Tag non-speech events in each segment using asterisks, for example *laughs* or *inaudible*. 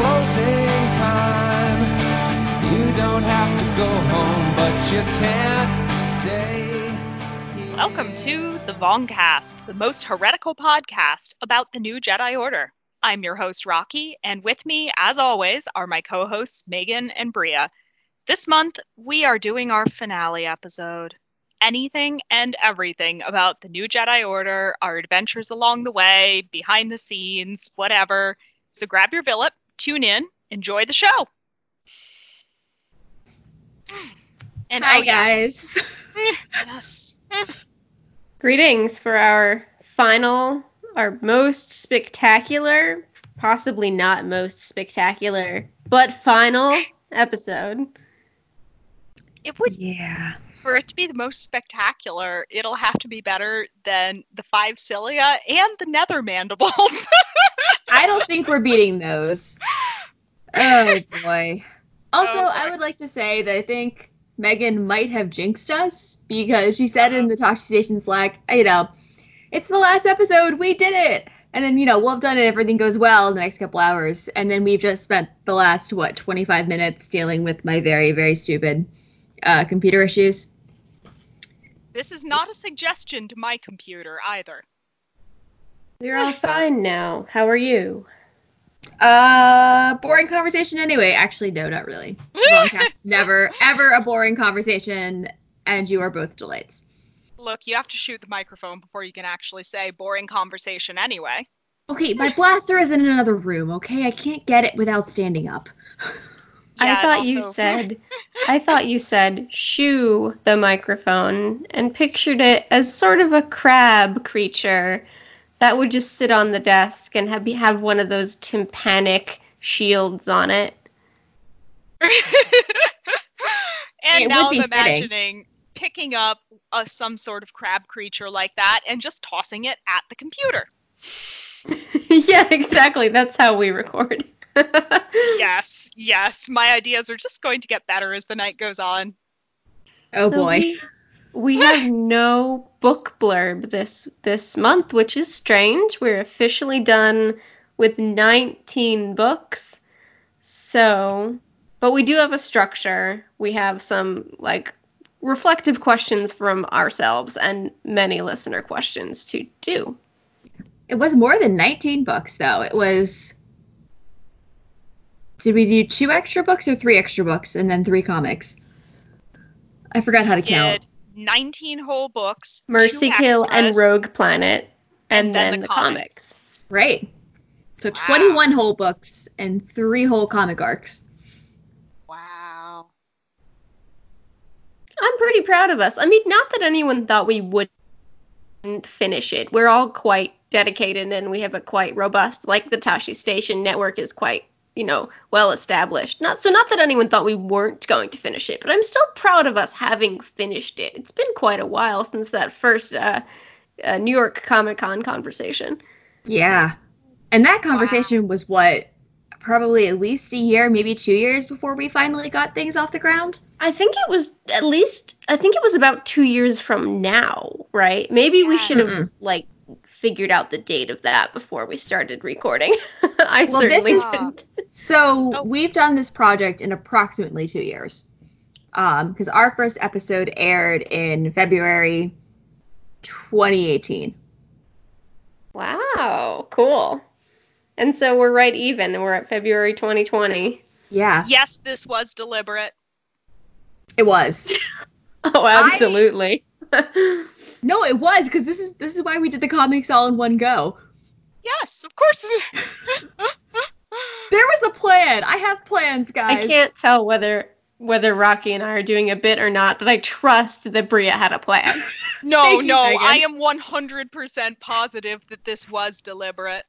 Closing time. You don't have to go home, but you can't stay. here. Welcome to the Vongcast, the most heretical podcast about the new Jedi Order. I'm your host, Rocky, and with me, as always, are my co hosts, Megan and Bria. This month, we are doing our finale episode. Anything and everything about the new Jedi Order, our adventures along the way, behind the scenes, whatever. So grab your Villip, tune in, enjoy the show. And Hi, yeah. guys. *laughs* Yes. Greetings for our final, our most spectacular, possibly not most spectacular, but final episode. It would Yeah. For it to be the most spectacular, it'll have to be better than the five cilia and the nether mandibles. *laughs* I don't think we're beating those. Oh boy. *laughs* Oh, also, Oh, I would like to say that I think Megan might have jinxed us because she said in the uh-huh. Tosche Station Slack, uh, you know, it's the last episode, we did it. And then, you know, we'll have done it, everything goes well in the next couple hours. And then we've just spent the last, what, 25 minutes dealing with my very, very stupid uh, computer issues. this is not a suggestion to my computer either. We're all fine now. How are you? Uh, boring conversation anyway. Actually, no, not really. *laughs* Vongcast is never, ever a boring conversation, and you are both delights. Look, you have to shoot the microphone before you can actually say boring conversation anyway. Okay, my blaster is in another room, okay? I can't get it without standing up. *laughs* I Yeah, and thought you *laughs* said I thought you said shoo the microphone and pictured it as sort of a crab creature that would just sit on the desk and have have one of those tympanic shields on it. *laughs* and It now I'm fitting. imagining picking up a, some sort of crab creature like that and just tossing it at the computer. *laughs* yeah, exactly. That's how we record. *laughs* Yes, yes, my ideas are just going to get better as the night goes on. Oh So boy. We, we have no book blurb this this month, which is strange. We're officially done with 19 books. So, but we do have a structure. We have some like reflective questions from ourselves and many listener questions to do. It was more than 19 books, though. It was. Did we do two extra books or three extra books and then three comics? I forgot how to count. Did 19 whole books, Mercy Kill and Rogue Planet and, and then, then the, the comics. comics. Right. So Wow. 21 whole books and three whole comic arcs. Wow. I'm pretty proud of us. I mean, not that anyone thought we wouldn't finish it. We're all quite dedicated and we have a quite robust, like the Tosche Station network is quite, you know, well established. Not so not that anyone thought we weren't going to finish it, but I'm still proud of us having finished it. It's been quite a while since that first uh, uh, New York Comic Con conversation. Yeah. And that conversation was what? Probably at least a year, maybe two years before we finally got things off the ground. I think it was at least I think it was about two years from now, right? Maybe we should have like figured out the date of that before we started recording. *laughs* I Well, certainly is- didn't. So Oh. we've done this project in approximately two years. Um, because our first episode aired in February 2018. Wow, cool. And so we're right even, and we're at February 2020. Yeah, Yes, this was deliberate. it was. *laughs* Oh, absolutely. *laughs* No, it was because this is this is why we did the comics all in one go. Yes, of course. *laughs* There was a plan. I have plans, guys. I can't tell whether whether Rocky and I are doing a bit or not, but I trust that Bria had a plan. *laughs* *laughs* No, you, no, Megan. I am 100% positive that this was deliberate.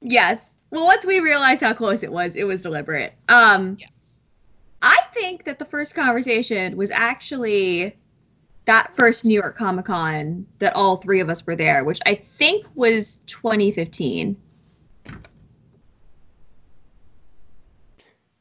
Yes. Well, once we realized how close it was, it was deliberate. Um, Yes. I think that the first conversation was actually that first New York Comic Con that all three of us were there, which I think was 2015.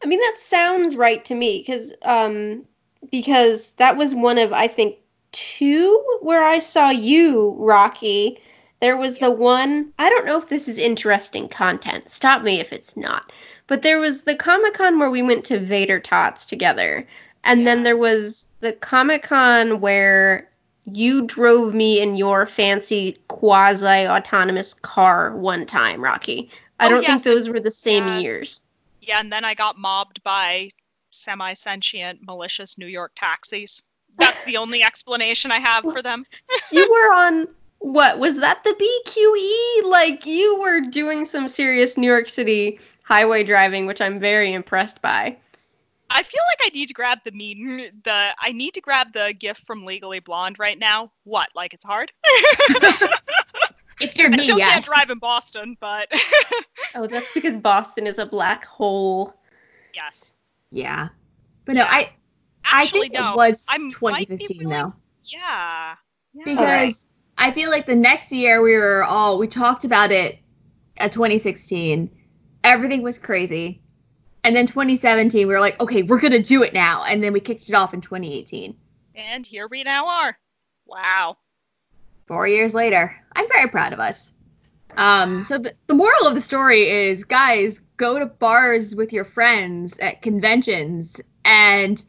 I mean, that sounds right to me because um, because that was one of I think two where I saw you, Rocky. There was the one I don't know if this is interesting content. Stop me if it's not. But there was the Comic Con where we went to Vader Tots together, and then there was the Comic Con where you drove me in your fancy quasi autonomous car one time, Rocky. I Oh, don't yes, think those were the same yes. years. Yeah, and then I got mobbed by semi sentient, malicious New York taxis. That's the only explanation I have for them. *laughs* you were on what was that the BQE? Like you were doing some serious New York City highway driving, which I'm very impressed by. I feel like I need to grab the mean The I need to grab the gift from Legally Blonde right now. What? Like it's hard? *laughs* If you're I me, still can't drive in Boston, but *laughs* Oh, that's because Boston is a black hole. yes. Yeah. But no, I Actually, I think no. it was I might be 2015 really- though. Yeah. yeah. because Alright. I feel like the next year we were all we talked about it at 2016. Everything was crazy. And then 2017 we were like, okay, we're going to do it now. And then we kicked it off in 2018. And here we now are. Wow. 4 years later. I'm very proud of us. Um so the, the moral of the story is guys, go to bars with your friends at conventions and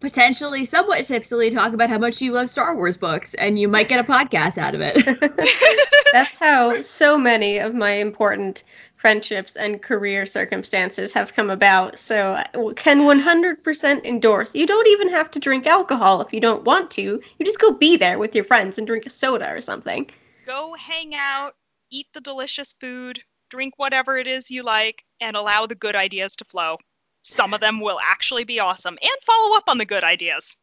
potentially somewhat tipsily talk about how much you love Star Wars books and you might get a podcast out of it. *laughs* *laughs* That's how so many of my important friendships and career circumstances have come about. So can 100% endorse. You don't even have to drink alcohol if you don't want to. You just go be there with your friends and drink a soda or something. Go hang out, eat the delicious food, drink whatever it is you like, and allow the good ideas to flow. Some of them will actually be awesome, and follow up on the good ideas.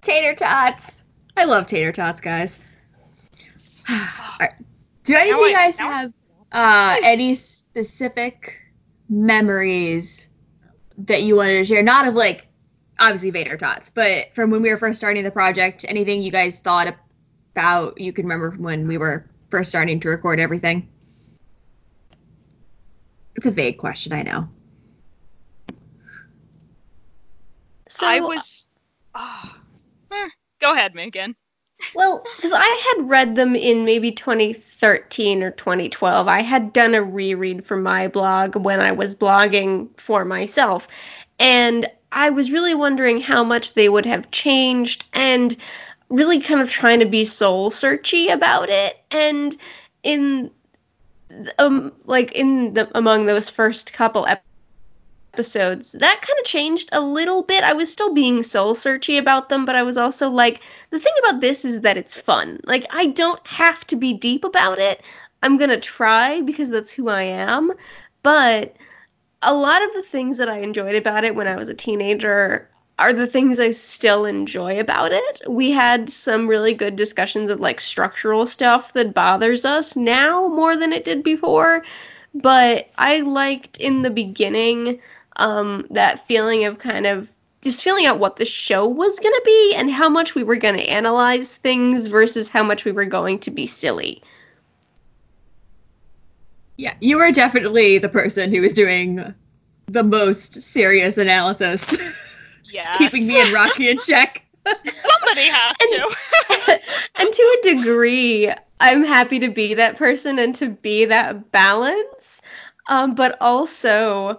Tater tots. I love tater tots, guys. *sighs* *sighs* Alright. Do any of you guys now I- have uh, any specific memories that you wanted to share? Not of like obviously Vader tots, but from when we were first starting the project, anything you guys thought about you can remember from when we were first starting to record everything? It's a vague question, I know. So I was. ah. Eh, go ahead, Megan. Well, because I had read them in maybe 2013 or 2012. I had done a reread for my blog when I was blogging for myself. And I was really wondering how much they would have changed and really kind of trying to be soul searchy about it. And in um like in the among those first couple ep- episodes that kind of changed a little bit i was still being soul searchy about them but i was also like the thing about this is that it's fun. Like I don't have to be deep about it. I'm going to try because that's who I am. But a lot of the things that I enjoyed about it when I was a teenager are the things I still enjoy about it. We had some really good discussions of like structural stuff that bothers us now more than it did before. But I liked in the beginning um, that feeling of kind of just feeling out what the show was going to be and how much we were going to analyze things versus how much we were going to be silly. Yeah, you were definitely the person who was doing the most serious analysis, Yes. *laughs* keeping me and Rocky in check. *laughs* Somebody has to. *laughs* and to a degree, I'm happy to be that person and to be that balance. Um, but also,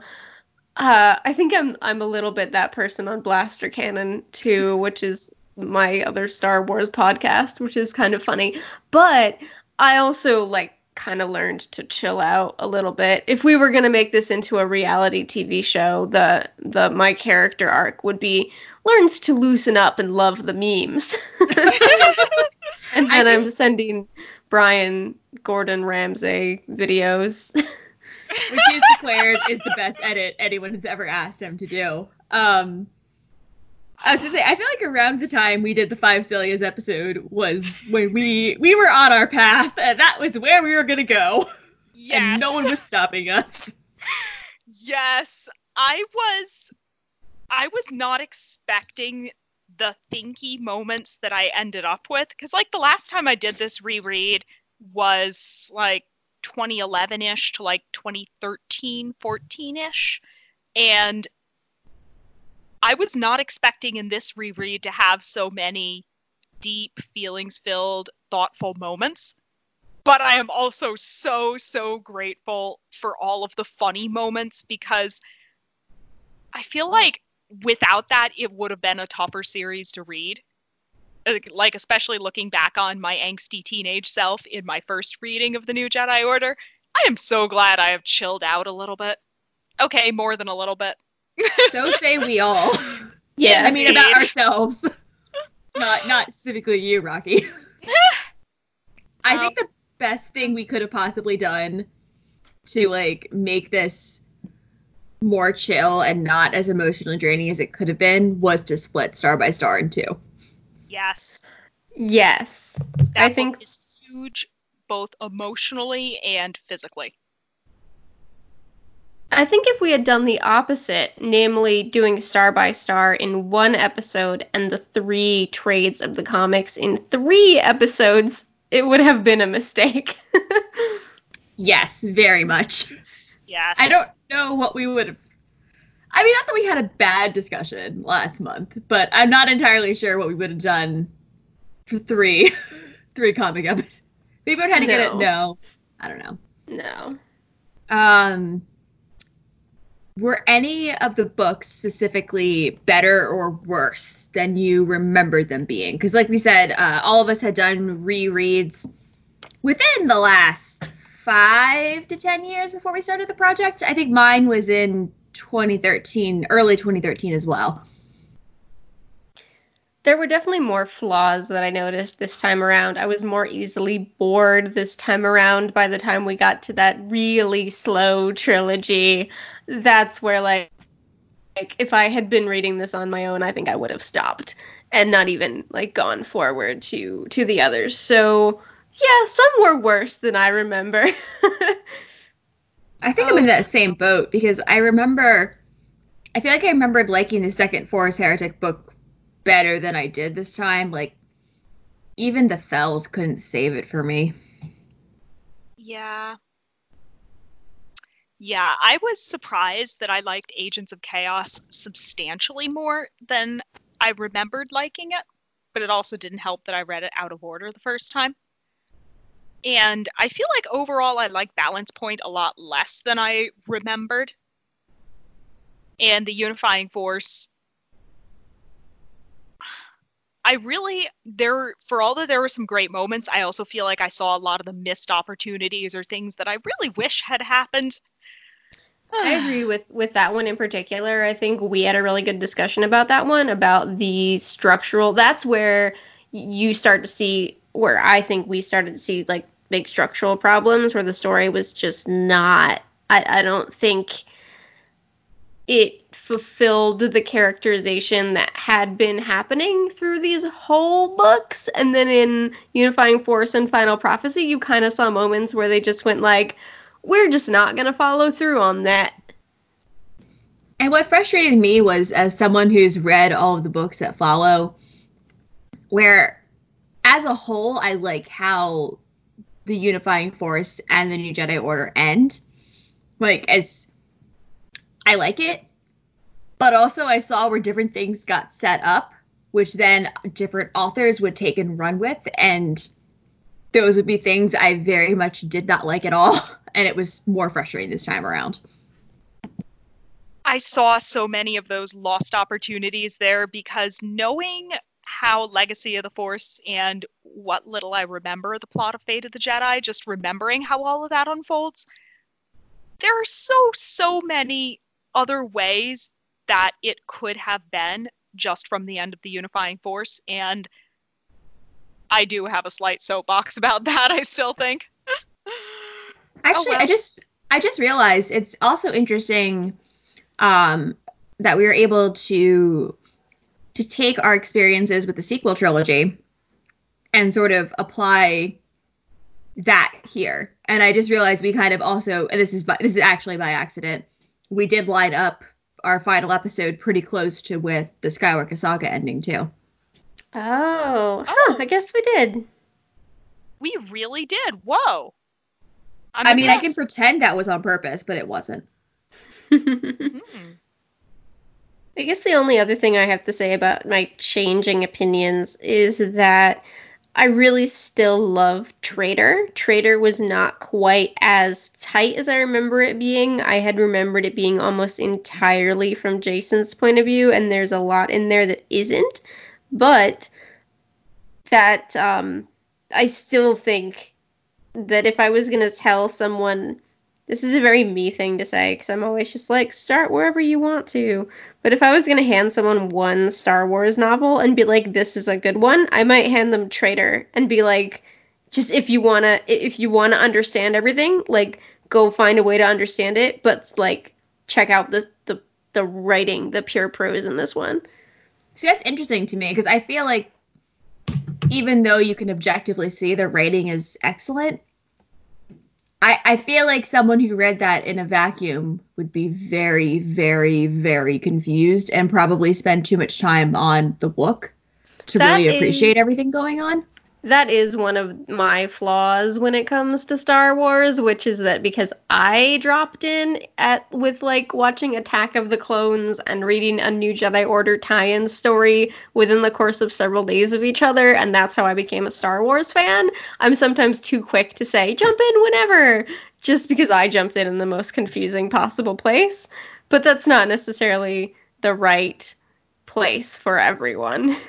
uh, I think I'm I'm a little bit that person on Blaster Cannon too, which is my other Star Wars podcast, which is kind of funny. But I also like kind of learned to chill out a little bit. If we were going to make this into a reality TV show, the the my character arc would be learns to loosen up and love the memes. *laughs* and then I'm sending Brian Gordon Ramsay videos. *laughs* which is declared is the best edit anyone has ever asked him to do. Um, I was gonna say, I feel like around the time we did the Five Celias episode was when we we were on our path, and that was where we were gonna go. Yes. and no one was stopping us. Yes, I was I was not expecting the thinky moments that I ended up with cuz like the last time I did this reread was like 2011ish to like 2013 14ish and I was not expecting in this reread to have so many deep feelings filled thoughtful moments but I am also so so grateful for all of the funny moments because I feel like without that it would have been a tougher series to read. Like- Like especially looking back on my angsty teenage self in my first reading of the New Jedi Order, I am so glad I have chilled out a little bit. Okay, more than a little bit. So say we all. *laughs* Yeah, I mean about ourselves. *laughs* Not not specifically you, Rocky. *laughs* I think um, the best thing we could have possibly done to like make this more chill and not as emotionally draining as it could have been was to split Star by Star in two. Yes. Yes. That I book think- is huge both emotionally and physically. I think if we had done the opposite, namely doing Star by Star in one episode and the three trades of the comics in three episodes, it would have been a mistake. *laughs* Yes, very much. Yes. I don't know what we would have. I mean, not that we had a bad discussion last month, but I'm not entirely sure what we would have done for three, *laughs* three comic episodes. Maybe we would have had to get it. No. No, I don't know. no. Um, were any of the books specifically better or worse than you remembered them being? Because, like we said, uh, all of us had done rereads within the last five to ten years before we started the project. I think mine was in 2013, early 2013 as well. There were definitely more flaws that I noticed this time around. I was more easily bored this time around by the time we got to that really slow trilogy. That's where like like if I had been reading this on my own, I think I would have stopped and not even like gone forward to to the others. So, yeah, some were worse than I remember. *laughs* I think I'm in oh. that same boat because I remember, I feel like I remembered liking the second Force Heretic book better than I did this time. Like, even the Fels couldn't save it for me. Yeah. Yeah, I was surprised that I liked Agents of Chaos substantially more than I remembered liking it, but it also didn't help that I read it out of order the first time. And I feel like overall I like Balance Point a lot less than I remembered. And the Unifying Force I really there for all that there were some great moments, I also feel like I saw a lot of the missed opportunities or things that I really wish had happened. I agree with with that one in particular. I think we had a really good discussion about that one about the structural. That's where you start to see where I think we started to see like big structural problems where the story was just not I, I don't think it fulfilled the characterization that had been happening through these whole books. And then in unifying force and final prophecy you kind of saw moments where they just went like we're just not going to follow through on that. And what frustrated me was, as someone who's read all of the books that follow, where as a whole, I like how the Unifying Force and the New Jedi Order end. Like, as I like it, but also I saw where different things got set up, which then different authors would take and run with. And those would be things I very much did not like at all. *laughs* And it was more frustrating this time around. I saw so many of those lost opportunities there because knowing how Legacy of the Force and what little I remember the plot of Fate of the Jedi, just remembering how all of that unfolds, there are so, so many other ways that it could have been just from the end of the Unifying Force. And I do have a slight soapbox *laughs* about that, I still think. *laughs* Actually, well. I just I just realized it's also interesting um, that we were able to to take our experiences with the sequel trilogy and sort of apply that here. And I just realized we kind of also this is by, this is actually by accident. We did line up our final episode pretty close to with the Skywalker saga ending too. Oh, huh, I guess we did. We really did. Whoa. I'm I mean, I can pretend that was on purpose, but it wasn't. *laughs* Hmm. I guess the only other thing I have to say about my changing opinions is that I really still love Traitor. Traitor was not quite as tight as I remember it being. I had remembered it being almost entirely from Jason's point of view, and there's a lot in there that isn't. But that um, I still think that if I was going to tell someone, this is a very me thing to say because I'm always just like, start wherever you want to. But if I was going to hand someone one Star Wars novel and be like, this is a good one, I might hand them Traitor and be like, just if you want to, if you want to understand everything, like, go find a way to understand it, but like, check out the, the, the writing, the pure prose in this one. See, that's interesting to me because I feel like even though you can objectively see the writing is excellent, I, I feel like someone who read that in a vacuum would be very, very, very confused and probably spend too much time on the book to That really appreciate is- everything going on. That is one of my flaws when it comes to Star Wars, which is that because I dropped in at with like watching Attack of the Clones and reading a New Jedi Order tie-in story within the course of several days of each other, and that's how I became a Star Wars fan. I'm sometimes too quick to say jump in whenever, just because I jumped in in the most confusing possible place. But that's not necessarily the right place for everyone. *laughs*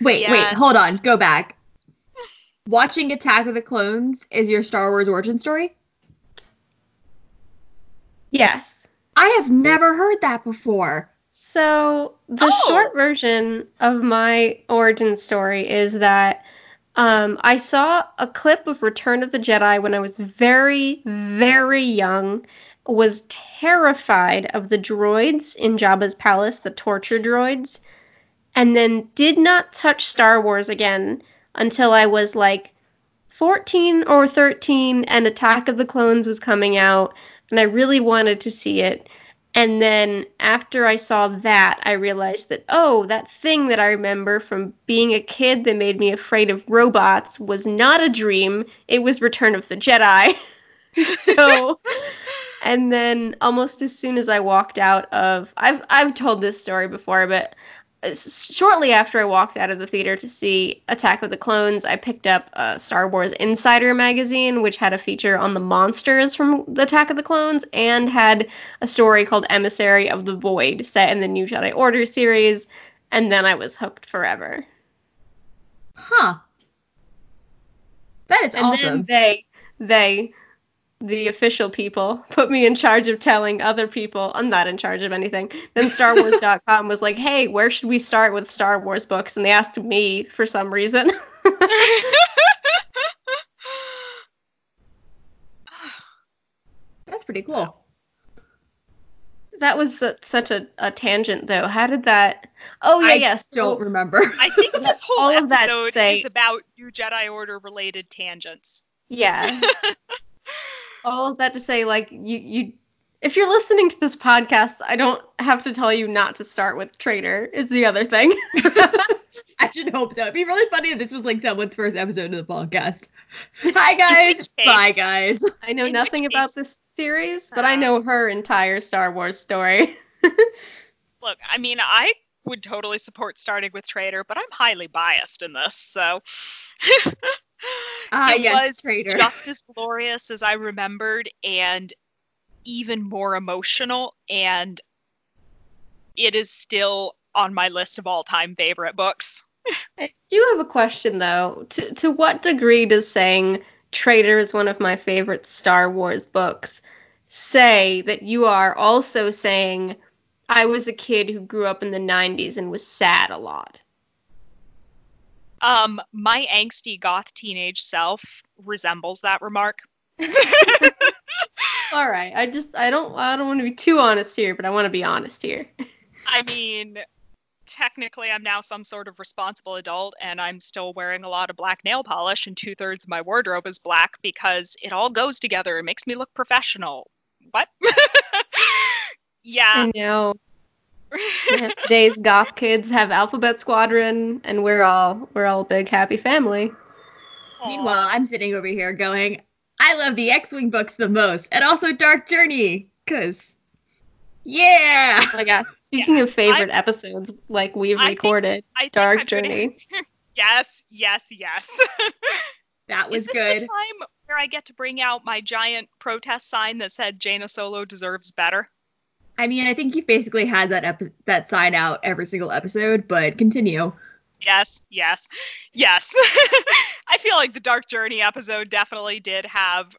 Wait, wait, hold on, go back. Watching Attack of the Clones is your Star Wars origin story? yes. I have never heard that before. So the Oh. short version of my origin story is that um, I saw a clip of Return of the Jedi when I was very, very young. Was terrified of the droids in Jabba's palace, the torture droids, and then did not touch Star Wars again until I was like 14 or 13 and Attack of the Clones was coming out and I really wanted to see it. And then after I saw that, I realized that, oh, that thing that I remember from being a kid that made me afraid of robots was not a dream. It was Return of the Jedi. *laughs* so, and then almost as soon as I walked out of, I've, I've told this story before, but shortly after I walked out of the theater to see Attack of the Clones, I picked up a Star Wars Insider magazine, which had a feature on the monsters from the Attack of the Clones and had a story called Emissary of the Void set in the New Jedi Order series. And then I was hooked forever. Huh. That is and awesome. then they, they, the official people, put me in charge of telling other people I'm not in charge of anything. Then StarWars.com was like, hey, where should we start with Star Wars books? And they asked me for some reason. *laughs* That's pretty cool. that was su- such a, a tangent, though. How did that? Oh yeah, I yes. don't remember. I think this *laughs* whole All of that episode say- is about New Jedi Order related tangents. Yeah. *laughs* All of that to say, like you, you, if you're listening to this podcast, I don't have to tell you not to start with Traitor. Is the other thing. *laughs* *laughs* I should hope so. It'd be really funny if this was like someone's first episode of the podcast. *laughs* Hi guys. Bye guys. I know In nothing about this series, but I Uh. know her entire Star Wars story. Look, I mean, I would totally support starting with Traitor, but I'm highly biased in this, so. Ah, it yes, was Traitor. just as glorious as I remembered, and even more emotional. And it is still on my list of all-time favorite books. I do have a question though. To to what degree does saying Traitor is one of my favorite Star Wars books say that you are also saying I was a kid who grew up in the 90s and was sad a lot? Um, my angsty goth teenage self resembles that remark. *laughs* All right. I just I don't I don't want to be too honest here, but I want to be honest here. I mean, technically I'm now some sort of responsible adult and I'm still wearing a lot of black nail polish and two thirds of my wardrobe is black because it all goes together. It makes me look professional. What? *laughs* yeah. I know. Yeah, today's goth kids have Alphabet Squadron, and we're all we're all a big happy family. Meanwhile, I'm sitting over here going, I love the X-Wing books the most, and also Dark Journey, cause yeah. Oh my god! Speaking of favorite episodes, like we've I recorded, I think Dark I'm gonna- Journey. *laughs* yes, yes, yes. *laughs* That was Is this good. the time where I get to bring out my giant protest sign that said Jaina Solo deserves better? I mean, I think you basically had that epi- that sign out every single episode, but continue. Yes, yes, yes. *laughs* I feel like the Dark Journey episode definitely did have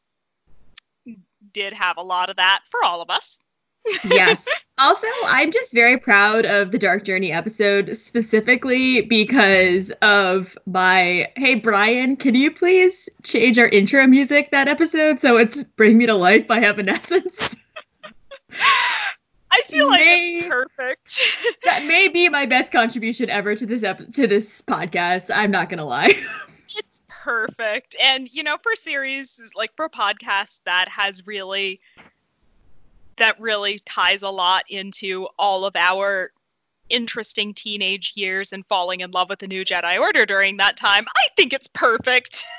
did have a lot of that for all of us. *laughs* yes. Also, I'm just very proud of the Dark Journey episode specifically because of my hey Brian, can you please change our intro music that episode so it's Bring Me to Life by Evanescence? *laughs* I feel like May- it's perfect. *laughs* that may be my best contribution ever to this ep- to this podcast. I'm not gonna lie. *laughs* it's perfect. And you know, for series like for podcast that has really that really ties a lot into all of our interesting teenage years and falling in love with the new Jedi Order during that time. I think it's perfect. *laughs*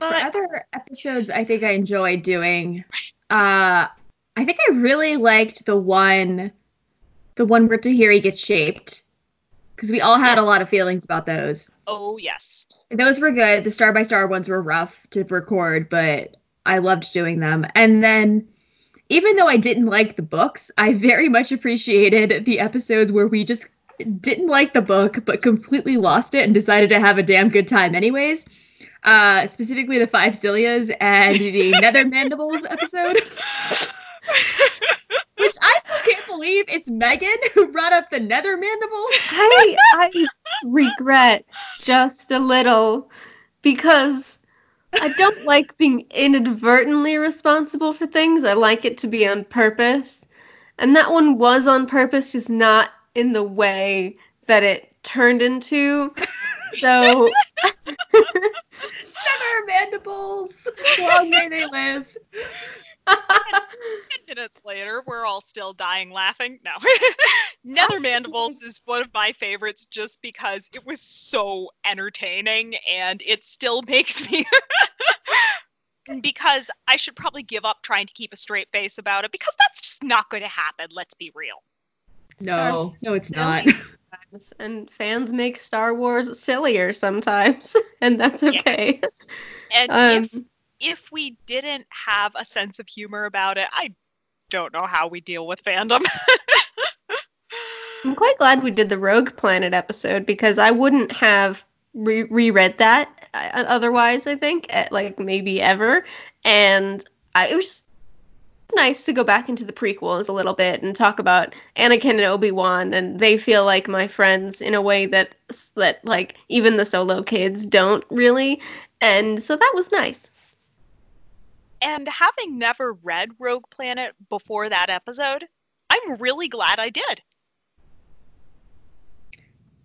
For other episodes I think I enjoy doing, uh I think I really liked the one the one where Tahiri gets shaped. Because we all had a lot of feelings about those. oh yes. Those were good. The star by star ones were rough to record, but I loved doing them. And then even though I didn't like the books, I very much appreciated the episodes where we just didn't like the book but completely lost it and decided to have a damn good time anyways. Uh specifically the five Cilias and the *laughs* Nether Mandibles episode. *laughs* Which I still can't believe it's Megan who brought up the Nether Mandibles. I I *laughs* regret just a little because I don't like being inadvertently responsible for things. I like it to be on purpose. And that one was on purpose, just not in the way that it turned into. So *laughs* Nether *laughs* Mandibles. *laughs* Long may they live. Ten minutes later, we're all still dying laughing. No. Nether Mandibles is one of my favorites just because it was so entertaining and it still makes me. because I should probably give up trying to keep a straight face about it because that's just not going to happen. Let's be real. No, no, it's not. and fans make Star Wars sillier sometimes, *laughs* and that's okay. Yes. And Um, if if we didn't have a sense of humor about it, I don't know how we deal with fandom. I'm quite glad we did the Rogue Planet episode because I wouldn't have re- reread that uh, otherwise. I think at, like maybe ever, and I, it was just nice to go back into the prequels a little bit and talk about Anakin and Obi Wan, and they feel like my friends in a way that that like even the solo kids don't really, and so that was nice. and having never read Rogue Planet before that episode, I'm really glad I did.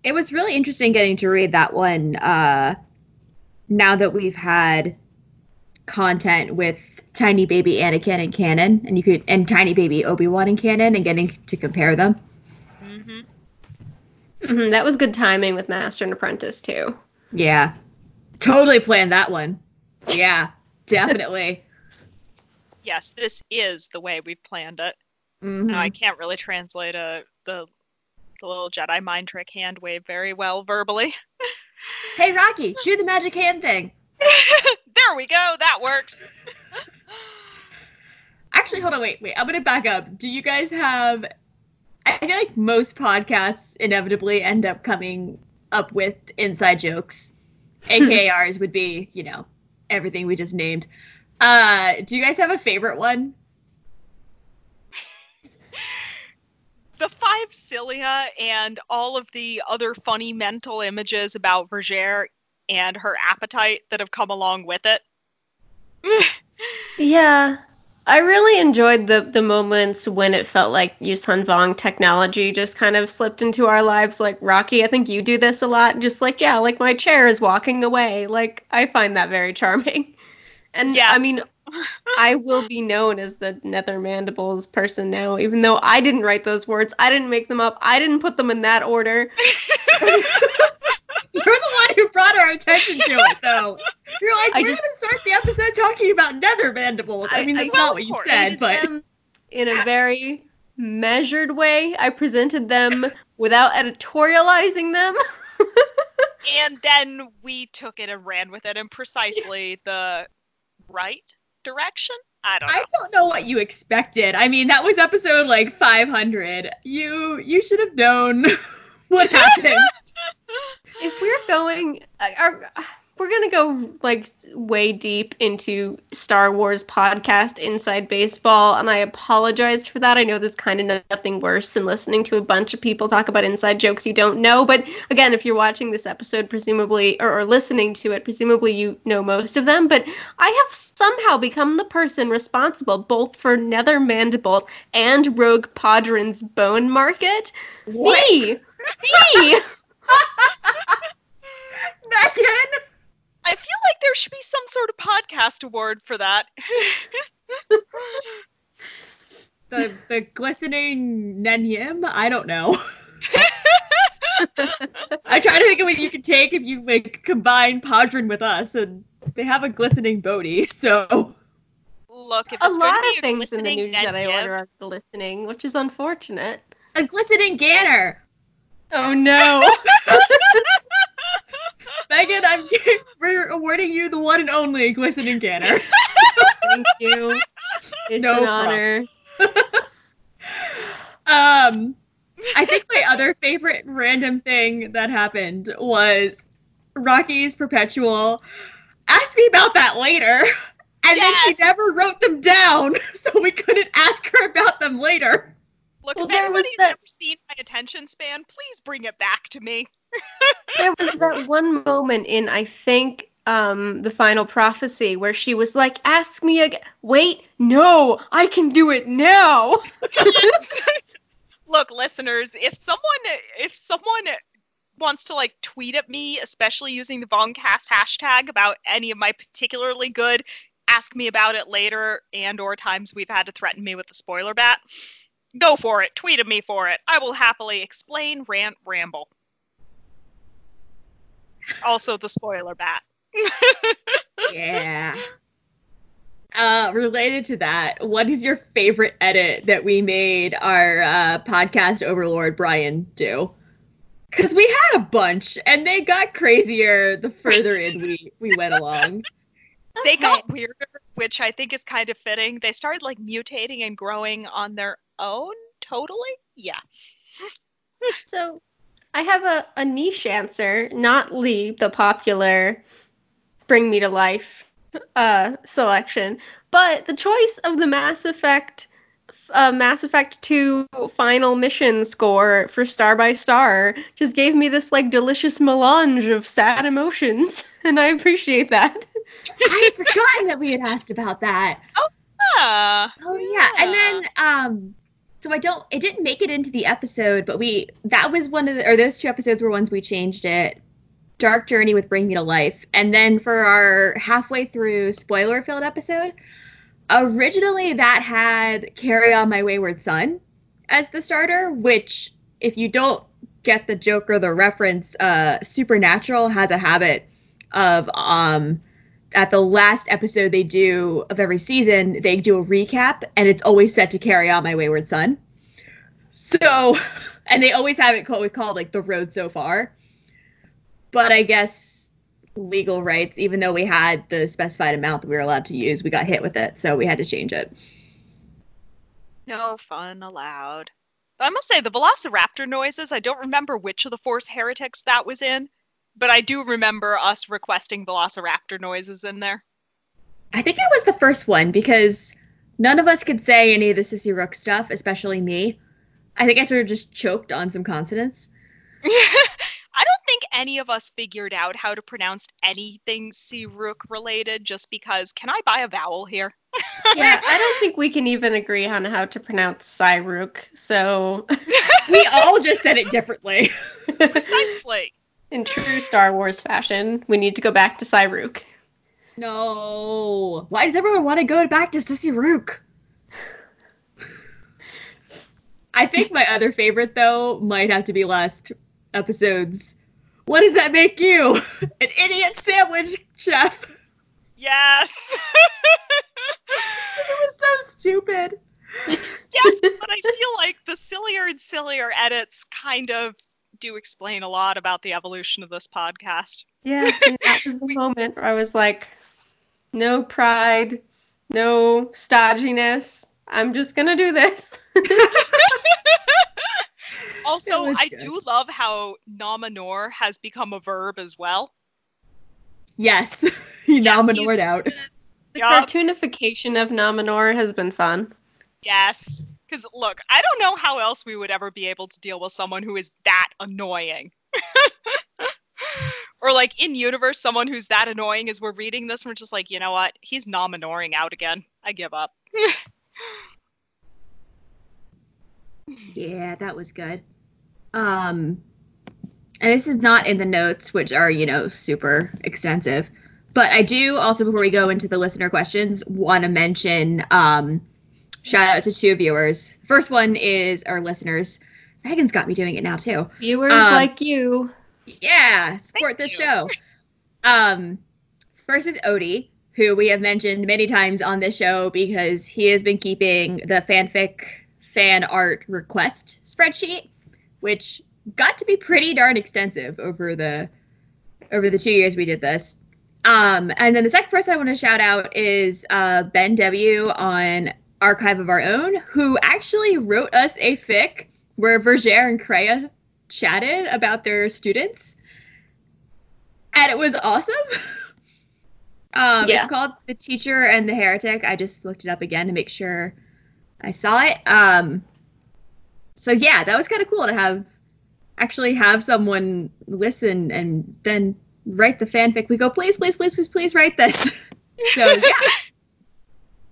It was really interesting getting to read that one uh now that we've had content with tiny baby Anakin and canon and you could and tiny baby Obi-Wan and canon and getting to compare them. hmm Mhm, that was good timing with Master and Apprentice too. Yeah. Totally planned that one. Yeah, definitely. *laughs* Yes, this is the way we've planned it. Mhm. Now, I can't really translate a, the the little Jedi mind trick hand wave very well verbally. Hey Rocky, do the magic hand thing. *laughs* there we go. That works. *laughs* Actually, hold on, wait, wait. I'm gonna back up. Do you guys have? I feel like most podcasts inevitably end up coming up with inside jokes. *laughs* AKA ours would be, you know, everything we just named. Uh, do you guys have a favorite one? *laughs* the five cilia and all of the other funny mental images about Vergere and her appetite that have come along with it. *laughs* Yeah. I really enjoyed the the moments when it felt like Yuuzhan Vong technology just kind of slipped into our lives. Like Rocky, I think you do this a lot. Just like yeah, like my chair is walking away. Like I find that very charming. *laughs* And Yes. I mean, *laughs* I will be known as the Nether Mandibles person now, even though I didn't write those words. I didn't make them up. I didn't put them in that order. *laughs* You're the one who brought our attention to it, though. *laughs* You're like, I we're just- gonna start the episode talking about nether mandibles. I, I- mean, that's well, not what you said, but them in a very measured way. I presented them without editorializing them. *laughs* and then we took it and ran with it in precisely the right direction. I don't know. I don't know what you expected. I mean, that was episode like 500. You you should have known *laughs* what happens. If we're going we're gonna go like way deep into star wars podcast inside baseball and i apologize for that. I know there's kind of nothing worse than listening to a bunch of people talk about inside jokes you don't know but again if you're watching this episode presumably or, or listening to it presumably you know most of them but i have somehow become the person responsible both for nether mandibles and rogue podron's bone market. What? me! Me *laughs* Megan? I feel like there should be some sort of podcast award for that. The the glistening Nen Yim? I don't know. *laughs* I try to think of what you could take if you like combine Podron with us, and they have a glistening Bodhi, so Look, if a it's going lot be of a things in the glistening new Jedi Nen Yim- Order are glistening, which is unfortunate. a glistening Ganner. Oh no! *laughs* Megan, I'm we're awarding you the one and only glistening Ganner. *laughs* Thank you. It's No an honor. *laughs* Um, I think my other favorite random thing that happened was Rocky's perpetual. Ask me about that later. And then she never wrote them down, *laughs* so we couldn't ask her about them later. Look, Well, if anybody's that- ever seen my attention span, please bring it back to me. There was that one moment in I think um the final prophecy where she was like, "Ask me again." Wait, no, I can do it now. *laughs* Look, listeners, if someone if someone wants to like tweet at me, especially using the Vongcast hashtag about any of my particularly good, ask me about it later and or times we've had to threaten me with the spoiler bat. Go for it. Tweet at me for it. I will happily explain, rant, ramble. Also the spoiler bat. Yeah. Uh, related to that, what is your favorite edit that we made our uh, podcast overlord Brian do? Because we had a bunch, and they got crazier the further in we we went along. *laughs* They got weirder, which I think is kind of fitting. They started like mutating and growing on their own, totally. Yeah. So, I have a, a niche answer, not Lee, the popular Bring Me to Life uh, selection, but the choice of the Mass Effect uh, Mass Effect 2 final mission score for Star by Star just gave me this like delicious melange of sad emotions, *laughs* and I appreciate that. I had forgotten that we had asked about that. Oh, Ah, Oh yeah. and then um, so I don't. It didn't make it into the episode, but we that was one of the or those two episodes were ones we changed it. Dark Journey with Bring Me to Life, and then for our halfway through spoiler filled episode, originally that had Carry On My Wayward Son as the starter, which if you don't get the joke or the reference, uh, Supernatural has a habit of um at the last episode they do of every season, they do a recap, and it's always set to carry on my wayward son. So, *laughs* and they always have it called, called like the road so far. But I guess legal rights, even though we had the specified amount that we were allowed to use, we got hit with it, so we had to change it. no fun allowed. I must say, the Velociraptor noises, I don't remember which of the Force Heretics that was in, but I do remember us requesting Velociraptor noises in there. I think it was the first one because none of us could say any of the Sissy Rook stuff, especially me. I think I sort of just choked on some consonants. *laughs* I don't think any of us figured out how to pronounce anything Rook related just because can I buy a vowel here? *laughs* Yeah, I don't think we can even agree on how to pronounce Ssi-ruuk. So, *laughs* We all just said it differently. Precisely. In true Star Wars fashion, we need to go back to Ssi-ruuk. No. Why does everyone want to go back to Sissy Rook? I think my other favorite though might have to be last episode's. What does that make you? *laughs* An idiot sandwich chef. Yes. *laughs* It was so stupid. yes, but I feel like the sillier and sillier edits kind of do explain a lot about the evolution of this podcast. Yeah, that was *laughs* the moment where I was like, no pride, no stodginess. I'm just gonna do this. *laughs* Also, I good. do love how Nom Anor has become a verb as well. Yes. *laughs* he Yes, nominored out. The Yup. cartoonification of Nom Anor has been fun. Yes. Because look, I don't know how else we would ever be able to deal with someone who is that annoying. *laughs* or like in universe, someone who's that annoying as we're reading this, we're just like, you know what? He's nominoring out again. I give up. *laughs* Yeah, that was good. Um, and this is not in the notes, which are, you know, super extensive. But I do also, before we go into the listener questions, want to mention um, shout out to two viewers. First one is our listeners. Megan's got me doing it now too. Viewers Um, like you. Yeah, support Thank this you. show. Um, first is Odie, who we have mentioned many times on this show because he has been keeping the fanfic fan art request spreadsheet, which got to be pretty darn extensive over the over the two years we did this. Um, and then the second person I want to shout out is uh, Ben W on Archive of Our Own, who actually wrote us a fic where Vergere and Kreia chatted about their students. And it was awesome. *laughs* um, Yeah. It's called The Teacher and the Heretic. I just looked it up again to make sure I saw it. Um, so yeah, that was kind of cool to have actually have someone listen and then write the fanfic. We go, please, please, please, please, please write this. *laughs* so yeah,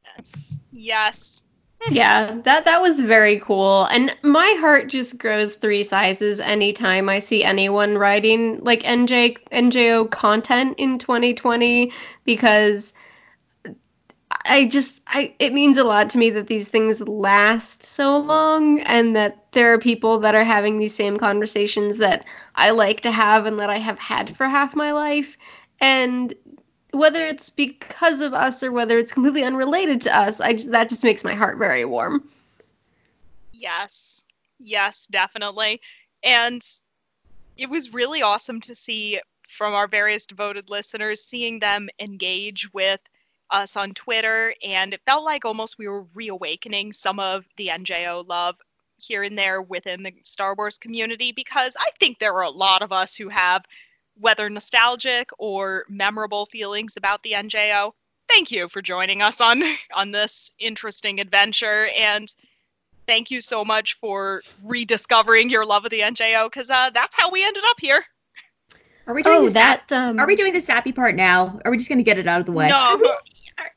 *laughs* Yes. Yes. Yeah, that that was very cool. And my heart just grows three sizes anytime I see anyone writing like NJ NJO content in 2020 because I just I it means a lot to me that these things last so long and that there are people that are having these same conversations that I like to have and that I have had for half my life. And whether it's because of us or whether it's completely unrelated to us, I that just makes my heart very warm. Yes. Yes, definitely. And it was really awesome to see from our various devoted listeners, seeing them engage with us on Twitter. And it felt like almost we were reawakening some of the NJO love here and there within the Star Wars community because I think there are a lot of us who have whether nostalgic or memorable feelings about the NJO. Thank you for joining us on *laughs* on this interesting adventure and thank you so much for rediscovering your love of the NJO because uh, that's how we ended up here. are we doing Oh, the sap- that um Are we doing the sappy part now? Are we just gonna get it out of the way? No,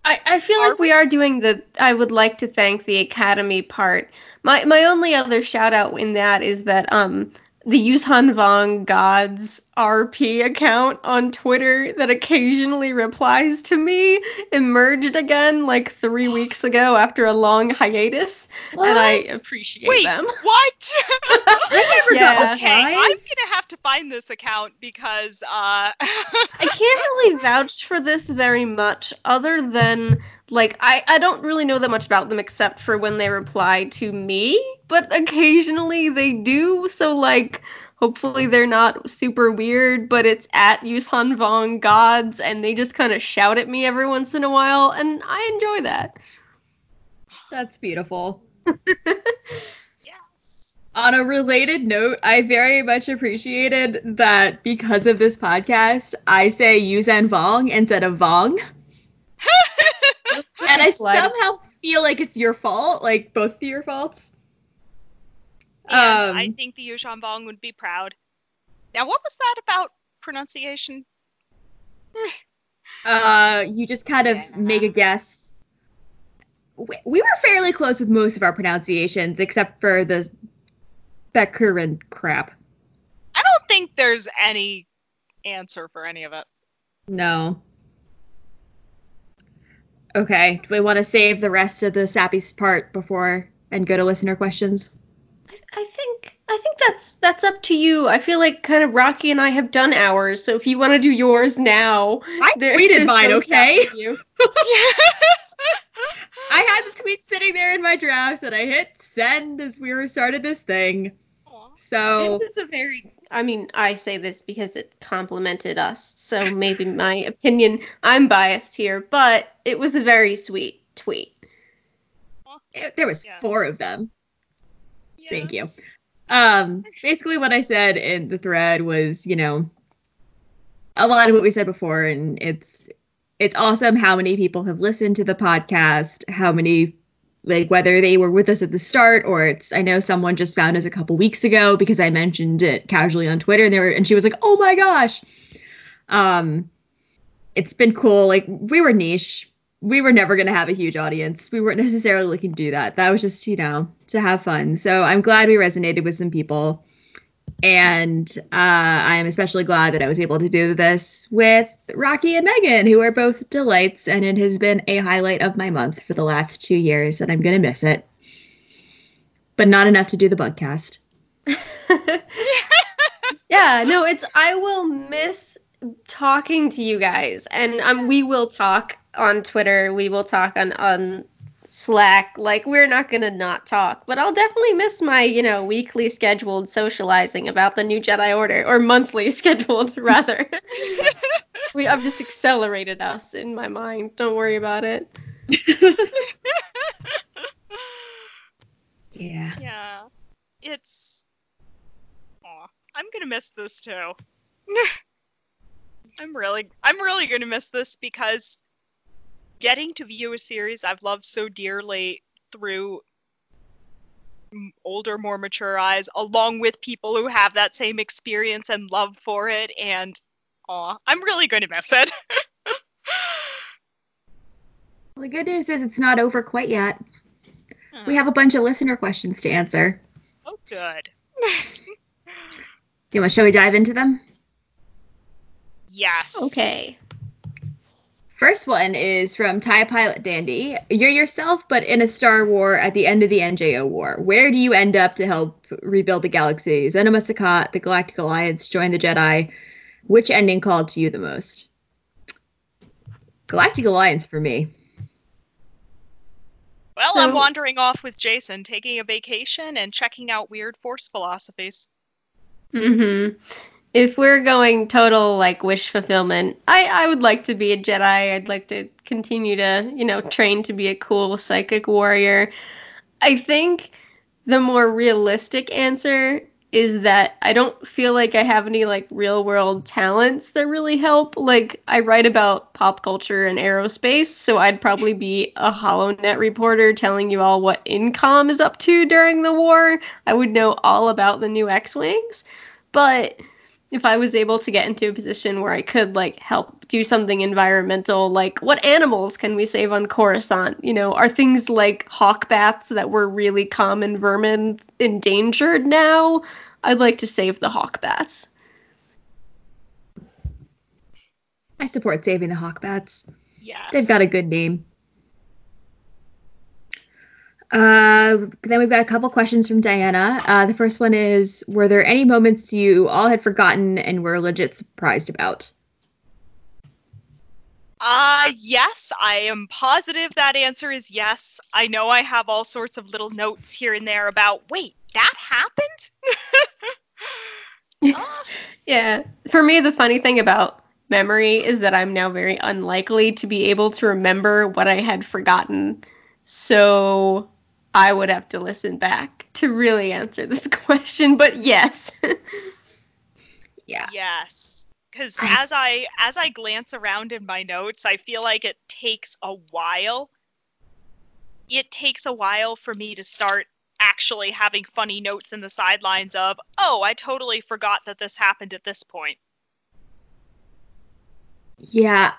I, I feel Are like we are doing the I would like to thank the Academy part. My my only other shout out in that is that um the Yuuzhan Vong Gods RP account on Twitter that occasionally replies to me emerged again like three weeks ago after a long hiatus. And I What? appreciate Wait, them. what? *laughs* I never Yeah. okay, I'm gonna have to find this account because uh *laughs* I can't really vouch for this very much, other than like I I don't really know that much about them except for when they reply to me, but occasionally they do. So like, hopefully they're not super weird. But it's at Yuuzhan Vong Gods, and they just kind of shout at me every once in a while, and I enjoy that. That's beautiful. *laughs* yes. On a related note, I very much appreciated that because of this podcast, I say Yuuzhan Vong instead of Vong. *laughs* and I somehow feel like it's your fault, like both of your faults. And I Um, think the Yuuzhan Vong would be proud. Now, what was that about pronunciation? *laughs* Uh, you just kind of Yeah. make a guess. we, we were fairly close with most of our pronunciations, except for the Bekurin crap. I don't think there's any answer for any of it. No. Okay. Do we want to save the rest of the sappy part before and go to listener questions? I think I think that's that's up to you. I feel like kind of Rocky and I have done ours, so if you want to do yours now, I there- tweeted mine, okay? stopping you. *laughs* I had the tweet sitting there in my drafts and I hit send as we were started this thing. Aw. So This is a very. I mean, I say this because it complimented us, so maybe my opinion. I'm biased here, but it was a very sweet tweet. it- there was Yes. four of them. Thank you. Um, basically, what I said in the thread was, you know, a lot of what we said before, and it's it's awesome how many people have listened to the podcast, how many like whether they were with us at the start or it's I know someone just found us a couple weeks ago because I mentioned it casually on Twitter and they were and she was like, "Oh my gosh." Um it's been cool. Like we were niche. We were never going to have a huge audience. We weren't necessarily looking to do that. That was just, you know, to have fun. So I'm glad we resonated with some people. And uh, I am especially glad that I was able to do this with Rocky and Megan, who are both delights. And it has been a highlight of my month for the last two years, and I'm going to miss it. But not enough to do the bugcast. *laughs* *laughs* yeah, no, it's I will miss talking to you guys, and um, we will talk on Twitter. We will talk on on Slack. Like we're not gonna not talk, but I'll definitely miss my you know weekly scheduled socializing about the new Jedi Order or monthly *laughs* scheduled rather. *laughs* we I've just accelerated us in my mind. Don't worry about it. *laughs* Yeah. Yeah. It's. Aw, I'm gonna miss this too. I'm really, I'm really gonna miss this because getting to view a series I've loved so dearly through older, more mature eyes, along with people who have that same experience and love for it, and aw, I'm really gonna miss it. *laughs* Well, the good news is it's not over quite yet. We Hmm. have a bunch of listener questions to answer. Oh, good. *laughs* Do you want? Shall we dive into them? Yes. Okay. First one is from Tie Pilot Dandy. You're yourself, but in a Star War at the end of the NJO War. Where do you end up to help rebuild the galaxy? Zonama Sekot, the Galactic Alliance, join the Jedi. Which ending called to you the most? Galactic Alliance for me. Well, I'm wandering off with Jacen, taking a vacation and checking out weird force philosophies. hmm If we're going total like wish fulfillment, I I would like to be a Jedi. I'd like to continue to you know train to be a cool psychic warrior. I think the more realistic answer is that I don't feel like I have any like real world talents that really help. Like I write about pop culture and aerospace, so I'd probably be a HoloNet reporter telling you all what Incom is up to during the war. I would know all about the new X-wings. But if I was able to get into a position where I could like help do something environmental, like what animals can we save on Coruscant? You know, are things like hawk bats that were really common vermin endangered now? I'd like to save the hawk bats. I support saving the hawk bats. Yes. They've got a good name. Uh, then we've got a couple questions from Diana. Uh, the first one is Were there any moments you all had forgotten and were legit surprised about? Uh, yes, I am positive that answer is yes. I know I have all sorts of little notes here and there about, wait, that happened? *laughs* Ah, Yeah. For me, the funny thing about memory is that I'm now very unlikely to be able to remember what I had forgotten. So I would have to listen back to really answer this *laughs* question. But yes. Yeah. yes. Because as I as I glance around in my notes, I feel like it takes a while. It takes a while for me to start actually having funny notes in the sidelines of, oh, I totally forgot that this happened at this point. Yeah.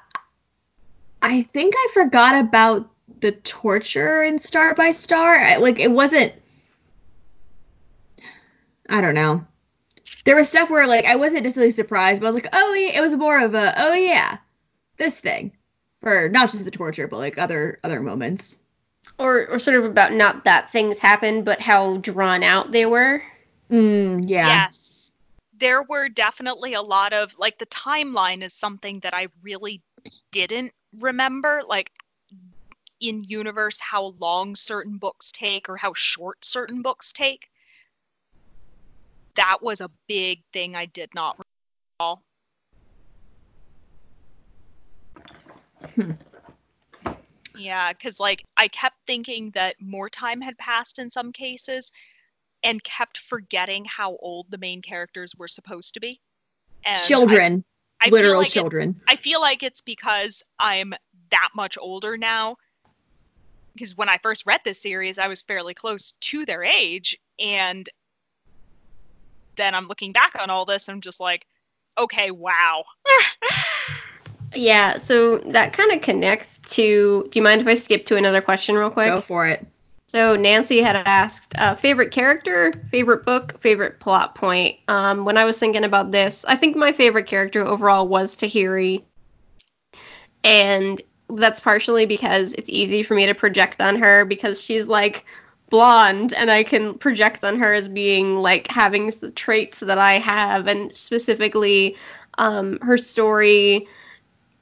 I think I forgot about the torture in Star by Star. I, like it wasn't. I don't know. There was stuff where like I wasn't necessarily surprised, but I was like, oh yeah, it was more of a oh yeah, this thing, for not just the torture, but like other other moments. Or or sort of about not that things happened, but how drawn out they were. Mm, yeah. Yes. There were definitely a lot of like the timeline is something that I really didn't remember like in universe how long certain books take or how short certain books take. That was a big thing I did not recall. Hmm. Yeah, because like I kept thinking that more time had passed in some cases and kept forgetting how old the main characters were supposed to be. And children, I, feel literal like it- children. I feel like it's because I'm that much older now. Because when I first read this series, I was fairly close to their age. And then I'm looking back on all this I'm just like, okay, wow. *laughs* Yeah, so that kind of connects to. Do you mind if I skip to another question real quick? Go for it. So Nancy had asked uh, favorite character, favorite book, favorite plot point. Um, when I was thinking about this, I think my favorite character overall was Tahiri, and that's partially because it's easy for me to project on her because she's like blonde, and I can project on her as being like having the traits that I have, and specifically um, her story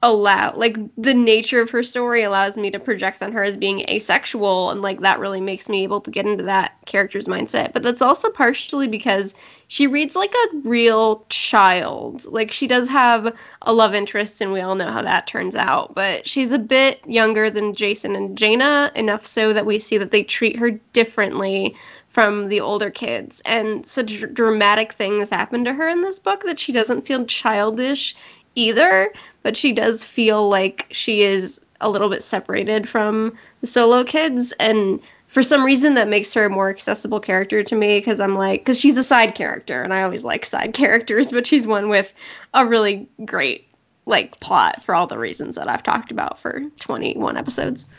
allow like the nature of her story allows me to project on her as being asexual and like that really makes me able to get into that character's mindset. But that's also partially because she reads like a real child. Like she does have a love interest and we all know how that turns out. But she's a bit younger than Jacen and jaina enough so that we see that they treat her differently from the older kids. And such dr- dramatic things happen to her in this book that she doesn't feel childish either but she does feel like she is a little bit separated from the solo kids and for some reason that makes her a more accessible character to me because i'm like because she's a side character and i always like side *laughs* characters but she's one with a really great like plot for all the reasons that i've talked about for 21 episodes *laughs*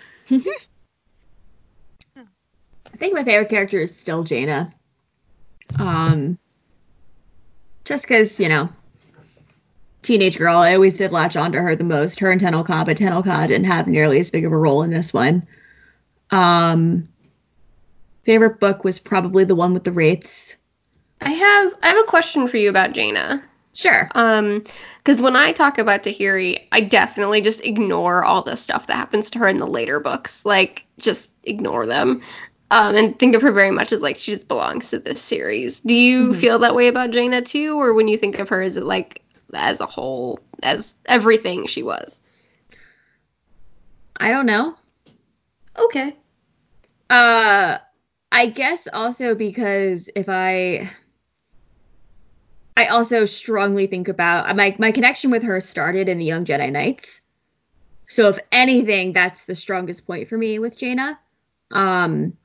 I think my favorite character is still Jaina. Um, just because you know, teenage girl. I always did latch onto her the most. Her and Tenel Ka, but Tenel Ka didn't have nearly as big of a role in this one. Um, favorite book was probably the one with the wraiths. i have i have a question for you about jaina Sure. Um, because when I talk about Tahiri, I definitely just ignore all the stuff that happens to her in the later books. Like, just ignore them. Um, and think of her very much as like she just belongs to this series. Do you Mhm. feel that way about Jaina too, or when you think of her, is it like as a whole, as everything she was? I don't know. Okay. Uh, I guess also because if I, I also strongly think about my my connection with her started in the Young Jedi Knights. So if anything, that's the strongest point for me with Jaina. Um,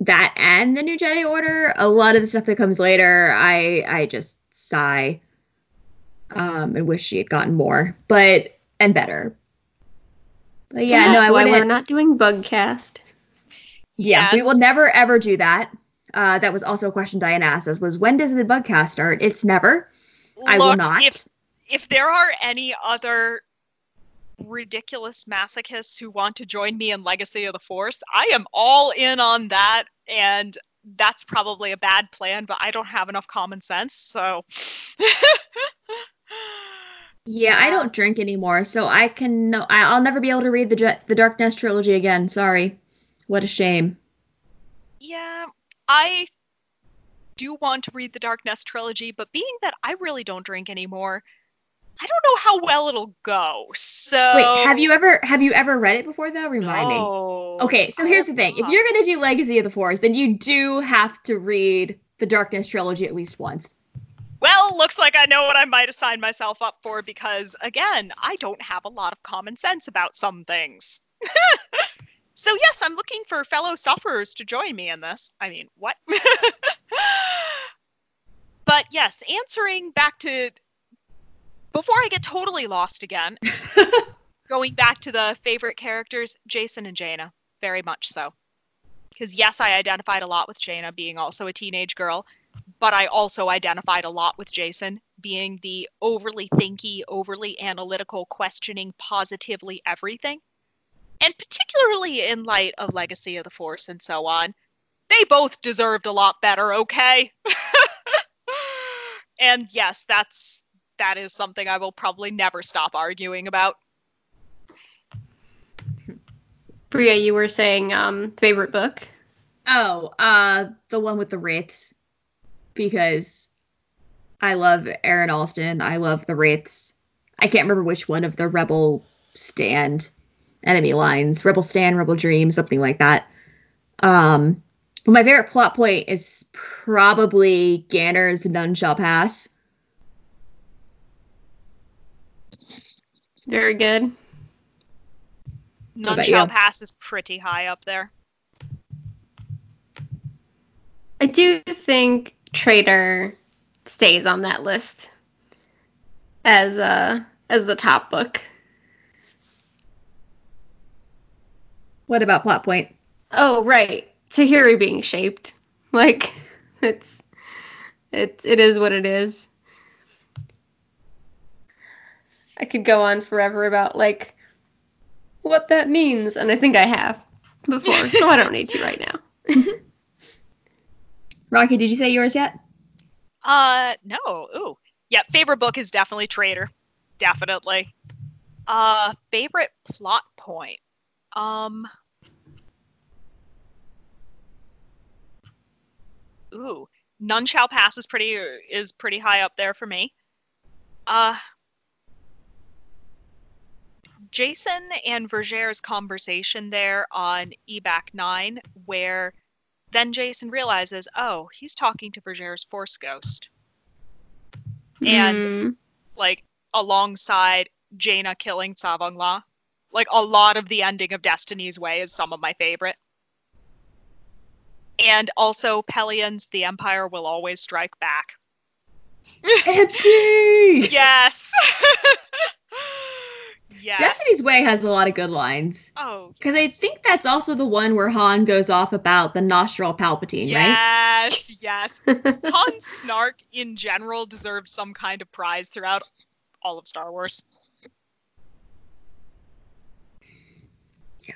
that and the New Jedi Order. A lot of the stuff that comes later, I I just sigh. Um, and wish she had gotten more, but and better. But yeah, no, I That's wouldn't. we're not doing Bugcast. Yeah, we will never ever do that. Uh, that was also a question Diane asked us was when does the bugcast start? It's never. I will not. If if there are any other ridiculous masochists who want to join me in Legacy of the Force, I am all in on that and that's probably a bad plan, but I don't have enough common sense, so *laughs* *gasps* yeah, I don't drink anymore, so I can no I, I'll never be able to read the the Dark Nest trilogy again. Sorry. What a shame. Yeah, I do want to read the Dark Nest trilogy, but being that I really don't drink anymore, I don't know how well it'll go. So Wait, have you ever have you ever read it before though? Remind me. Okay, so here's the thing. If you're gonna do Legacy of the Force, then you do have to read the Dark Nest trilogy at least once. Well, looks like I know what I might have signed myself up for because, again, I don't have a lot of common sense about some things. *laughs* so, yes, I'm looking for fellow sufferers to join me in this. I mean, what? *laughs* but yes, answering back to. Before I get totally lost again, *laughs* going back to the favorite characters, Jacen and Jaina, very much so. Because yes, I identified a lot with Jaina being also a teenage girl, but I also identified a lot with Jacen being the overly thinky, overly analytical, questioning positively everything. And particularly in light of Legacy of the Force and so on, they both deserved a lot better, okay? *laughs* and yes, that's that is something I will probably never stop arguing about. Bria, you were saying um favorite book. Oh, uh, the one with the wraiths, because I love Aaron Allston. I love the wraiths. I can't remember which one of the Rebel Stand enemy lines, Rebel Stand, Rebel Dream, something like that. Um, but my favorite plot point is probably Ganner's None Shall Pass. Very good. None Shall you? Pass is pretty high up there. I do think Traitor stays on that list as uh as the top book. What about plot point? Oh right, Tahiri being shaped. *laughs* Like it's it it is what it is. I could go on forever about like what that means, and I think I have before, so I don't need to right now. *laughs* Rocky, did you say yours yet? Uh, no. Ooh. Yeah, favorite book is definitely Traitor. Definitely. Uh, favorite plot point. Um. Ooh, None Shall Pass is pretty is pretty high up there for me. Uh. Jacen and Vergere's conversation there on Ebaq 9, where then Jacen realizes, oh, he's talking to Vergere's Force Ghost. And Mm, like alongside Jaina killing Tsavong Lah. Like a lot of the ending of Destiny's Way is some of my favorite. And also Pellaeon's The Empire Will Always Strike Back. Empty! *laughs* Yes. *laughs* yes. Destiny's Way has a lot of good lines. Oh, Because yes. I think that's also the one where Han goes off about the nostril Palpatine, right? Yes, *laughs* yes. *laughs* Han Snark in general deserves some kind of prize throughout all of Star Wars. Yeah.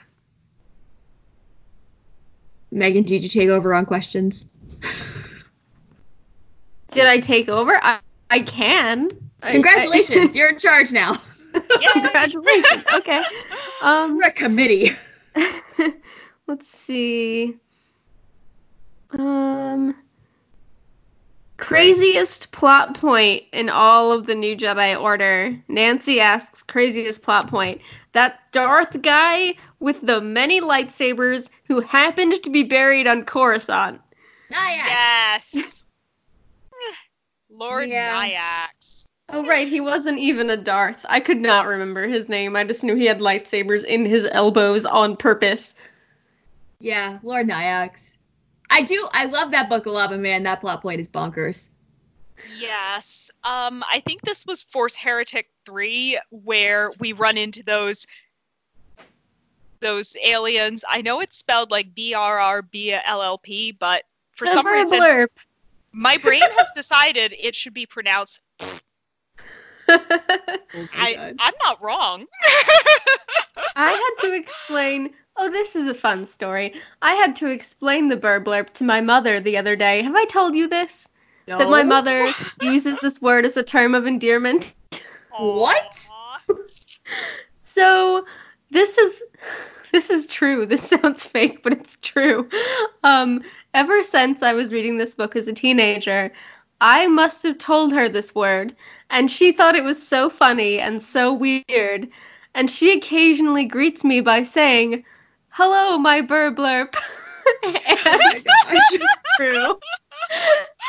Megan, did you take over on questions? Did I take over? I, I can. I- I- Congratulations, you're in charge now. *laughs* Yay! *laughs* Congratulations. Okay. Um, We're a committee. *laughs* let's see. Um, craziest plot point in all of the New Jedi Order. Nancy asks, craziest plot point. That Darth guy with the many lightsabers who happened to be buried on Coruscant. Nyax. Yes. *laughs* Lord Yeah. Nyax. Oh, right, he wasn't even a Darth. I could not remember his name. I just knew he had lightsabers in his elbows on purpose. Yeah, Lord Nyax. I do. I love that book a lot, but man, that plot point is bonkers. Yes. Um, I think this was Force Heretic 3 where we run into those those aliens. I know it's spelled like B R R B L L P, but for some Never a reason blurb. my brain has decided it should be pronounced *laughs* Oh I I'm not wrong. *laughs* I had to explain. Oh, this is a fun story. I had to explain the burblurp to my mother the other day. Have I told you this? That my mother uses this word as a term of endearment. *laughs* What? So this is this is true. This sounds fake, but it's true. Um, ever since I was reading this book as a teenager, I must have told her this word, and she thought it was so funny and so weird. And she occasionally greets me by saying, "Hello, my burblurp." *laughs* and Oh gosh. true.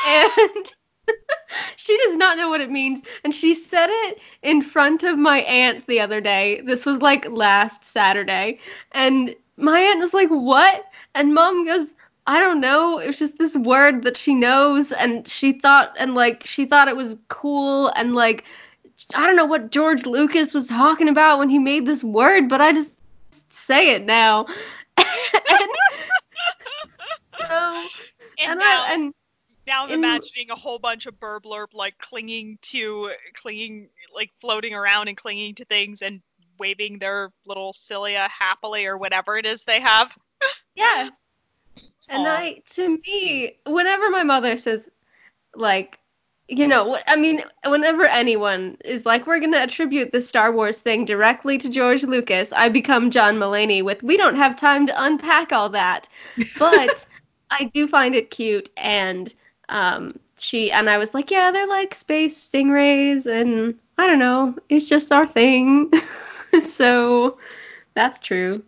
And *laughs* she does not know what it means. And she said it in front of my aunt the other day. This was like last Saturday. And my aunt was like, What? And mom goes, I don't know. It was just this word that she knows. And she thought, and like, she thought it was cool. And like, I don't know what George Lucas was talking about when he made this word, but I just say it now. *laughs* and, so, *laughs* And, and, now, I, and now I'm in- imagining a whole bunch of burblurb like clinging to, clinging, like floating around and clinging to things and waving their little cilia happily or whatever it is they have. *laughs* Yes. And. I, to me, whenever my mother says, like, you know, I mean, whenever anyone is like, we're going to attribute the Star Wars thing directly to George Lucas, I become John Mulaney with, we don't have time to unpack all that. But *laughs* I do find it cute. And um, she, and I was like, yeah, they're like space stingrays. And I don't know, it's just our thing. *laughs* so that's true.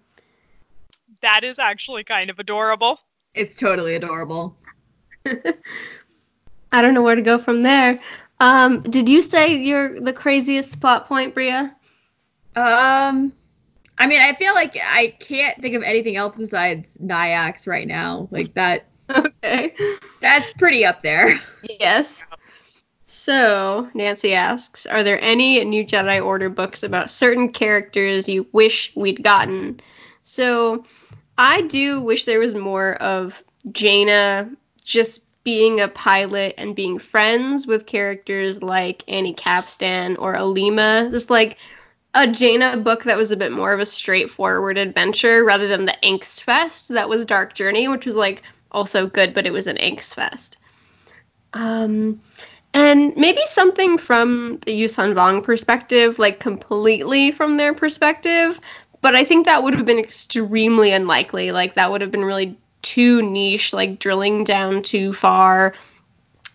That is actually kind of adorable. It's totally adorable. *laughs* I don't know where to go from there. Um, did you say you're the craziest plot point, Bria? Um, I mean, I feel like I can't think of anything else besides Nyax right now. Like that, *laughs* Okay. that's pretty up there. Yes. So, Nancy asks, are there any New Jedi Order books about certain characters you wish we'd gotten? So, I do wish there was more of Jaina just being a pilot and being friends with characters like Anni Capstan or Alema. Just like a Jaina book that was a bit more of a straightforward adventure rather than the Angst Fest that was Dark Journey, which was like also good, but it was an Angst Fest. Um, and maybe something from the Yuuzhan Vong perspective, like completely from their perspective. But I think that would have been extremely unlikely. Like that would have been really too niche, like drilling down too far.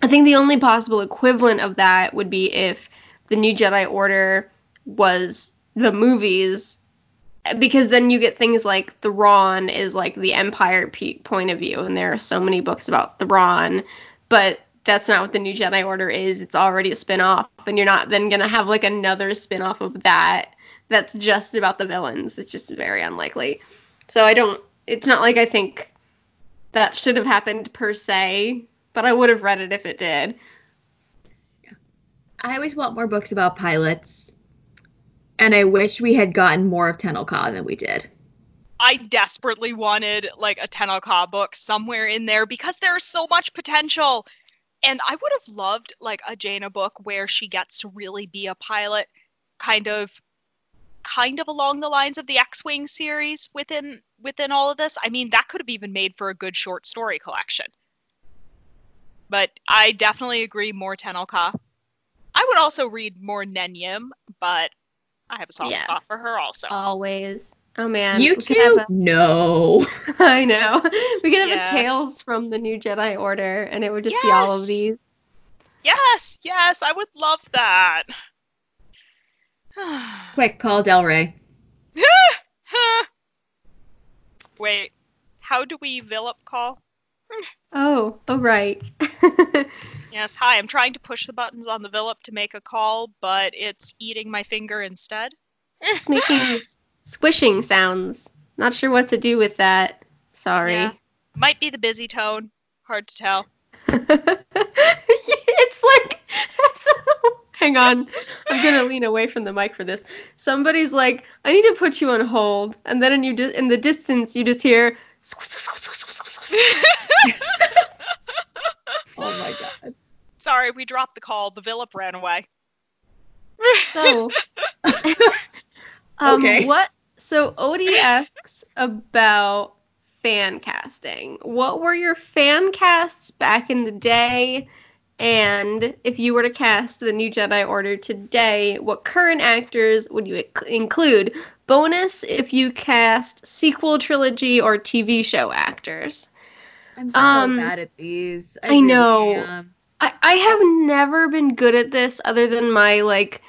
I think the only possible equivalent of that would be if the New Jedi Order was the movies because then you get things like Thrawn is like the Empire pe- point of view, and there are so many books about Thrawn, but that's not what the New Jedi Order is. It's already a spin-off, and you're not then gonna have like another spin-off of that that's just about the villains. It's just very unlikely. So I don't. It's not like I think that should have happened per se, but I would have read it if it did. I always want more books about pilots, and I wish we had gotten more of Tenelka than we did. I desperately wanted like a Tenel Ka book somewhere in there because there's so much potential. And I would have loved like a Jaina book where she gets to really be a pilot, kind of kind of along the lines of the X-Wing series within within all of this. I mean, that could have even made for a good short story collection. But I definitely agree more Tenel Ka. I would also read more Nen Yim, but I have a soft Yes. spot for her also. Always. Oh man, you we could have? No. *laughs* I know. We could have Yes. a Tales from the New Jedi Order, and it would just be all of these. Yes, yes, I would love that. *sighs* Quick, call Del Rey. *laughs* Wait, how do we Villip call? Oh, oh right. *laughs* Yes, hi, I'm trying to push the buttons on the Villip to make a call, but it's eating my finger instead. just making *laughs* squishing sounds. Not sure what to do with that. Sorry. Yeah. Might be the busy tone. Hard to tell. It's like hang on i'm gonna lean away from the mic for this somebody's like i need to put you on hold and then in you di- in the distance you just hear *laughs* Oh my god. Sorry, we dropped the call. The Villip ran away. so *laughs* um Okay. what so odie asks about fan casting what were your fan casts back in the day and if you were to cast the new jedi order today what current actors would you include bonus if you cast sequel trilogy or tv show actors I'm so Um, bad at these. I really know. am. I, I have never been good at this other than my like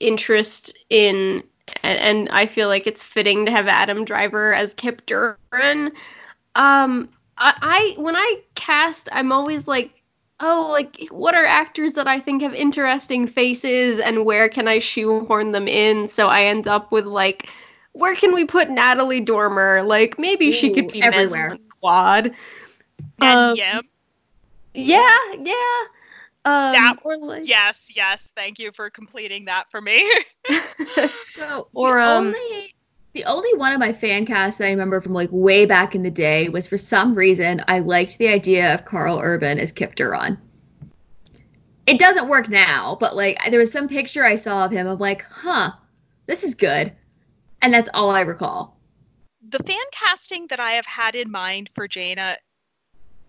interest in and, and I feel like it's fitting to have Adam Driver as Kip Durron. Um I, I when I cast I'm always like oh like what are actors that I think have interesting faces and where can I shoehorn them in so I end up with like where can we put Natalie Dormer like maybe she could be everywhere. Mezhan Kwaad And Um, Yim. yeah, yeah. Um, That- or like, Yes, yes. Thank you for completing that for me. *laughs* *laughs* So Or, um, only the only one of my fan casts that I remember from like way back in the day was for some reason I liked the idea of Karl Urban as Kip Durron. It doesn't work now, but like there was some picture I saw of him. I'm like, huh, this is good, and that's all I recall. the fan casting that I have had in mind for Jaina,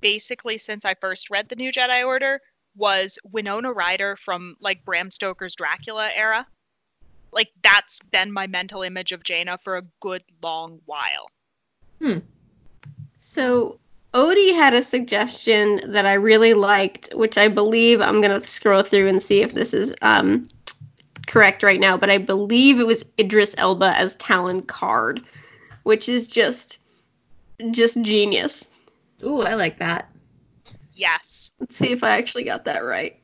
basically since I first read the New Jedi Order, was Winona Ryder from like Bram Stoker's Dracula era. Like that's been my mental image of Jaina for a good long while. Hmm. So Odie had a suggestion that I really liked, which I believe I'm gonna scroll through and see if this is um correct right now, but I believe it was Idris Elba as Talon Karrde, which is just just genius. Ooh, I like that. Yes. Let's see if I actually got that right.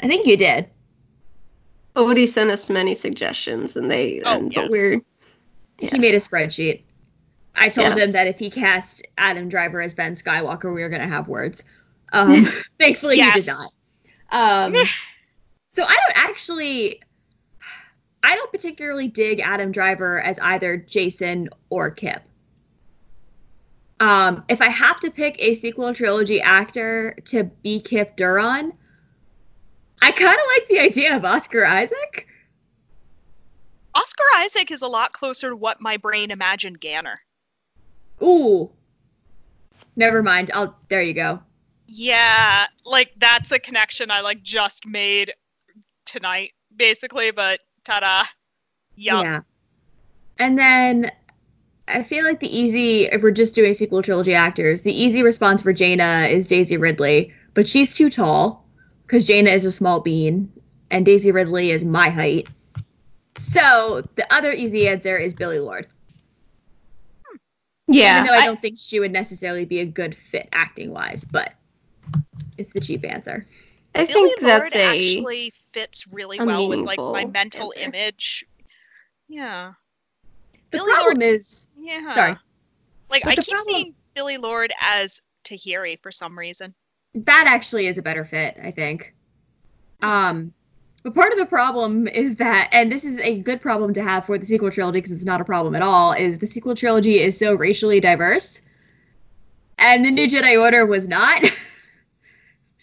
I think you did. Odie sent us many suggestions, and they Oh, and, yes. but we're He made a spreadsheet. I told him that if he cast Adam Driver as Ben Skywalker, we were gonna have words. Um, *laughs* thankfully, he did not. Um, so I don't actually, I don't particularly dig Adam Driver as either Jacen or Kip. Um, if I have to pick a sequel trilogy actor to be Kip Durron, I kind of like the idea of Oscar Isaac. Oscar Isaac is a lot closer to what my brain imagined Ganner. Ooh, never mind. I'll. There you go. Yeah, like that's a connection I like just made tonight, basically, but ta-da. Yup. Yeah. And then I feel like the easy, if we're just doing sequel trilogy actors, the easy response for Jaina is Daisy Ridley, but she's too tall because Jaina is a small bean and Daisy Ridley is my height. So the other easy answer is Billie Lourd. yeah. Even though I, I- don't think she would necessarily be a good fit acting wise, but it's the cheap answer. I, Billy think Lord that's a actually fits really a well with like my mental answer. image. Yeah. The Billy problem Lord- is, Yeah. sorry, Like But I keep problem- seeing Billie Lourd as Tahiri for some reason. That actually is a better fit, I think. Um, but part of the problem is that, and this is a good problem to have for the sequel trilogy because it's not a problem at all, is the sequel trilogy is so racially diverse, and the New Jedi Order was not. *laughs*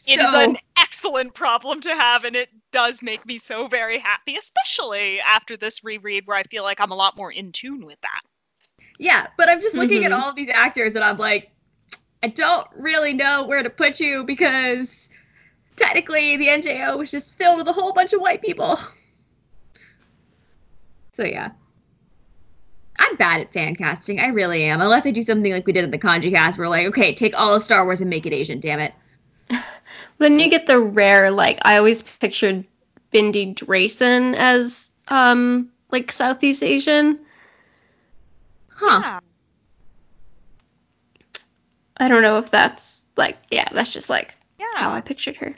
It is an excellent problem to have, and it does make me so very happy, especially after this reread where I feel like I'm a lot more in tune with that. Yeah, but I'm just looking at Mhm. all of these actors and I'm like, I don't really know where to put you because technically the NJO was just filled with a whole bunch of white people. So yeah. I'm bad at fan casting. I really am. Unless I do something like we did in the Kanji cast where like, okay, take all of Star Wars and make it Asian, damn it. *laughs* Then you get the rare, like I always pictured Bindi Drayson as um like Southeast Asian. Huh. Yeah. I don't know if that's like yeah, that's just like how I pictured her.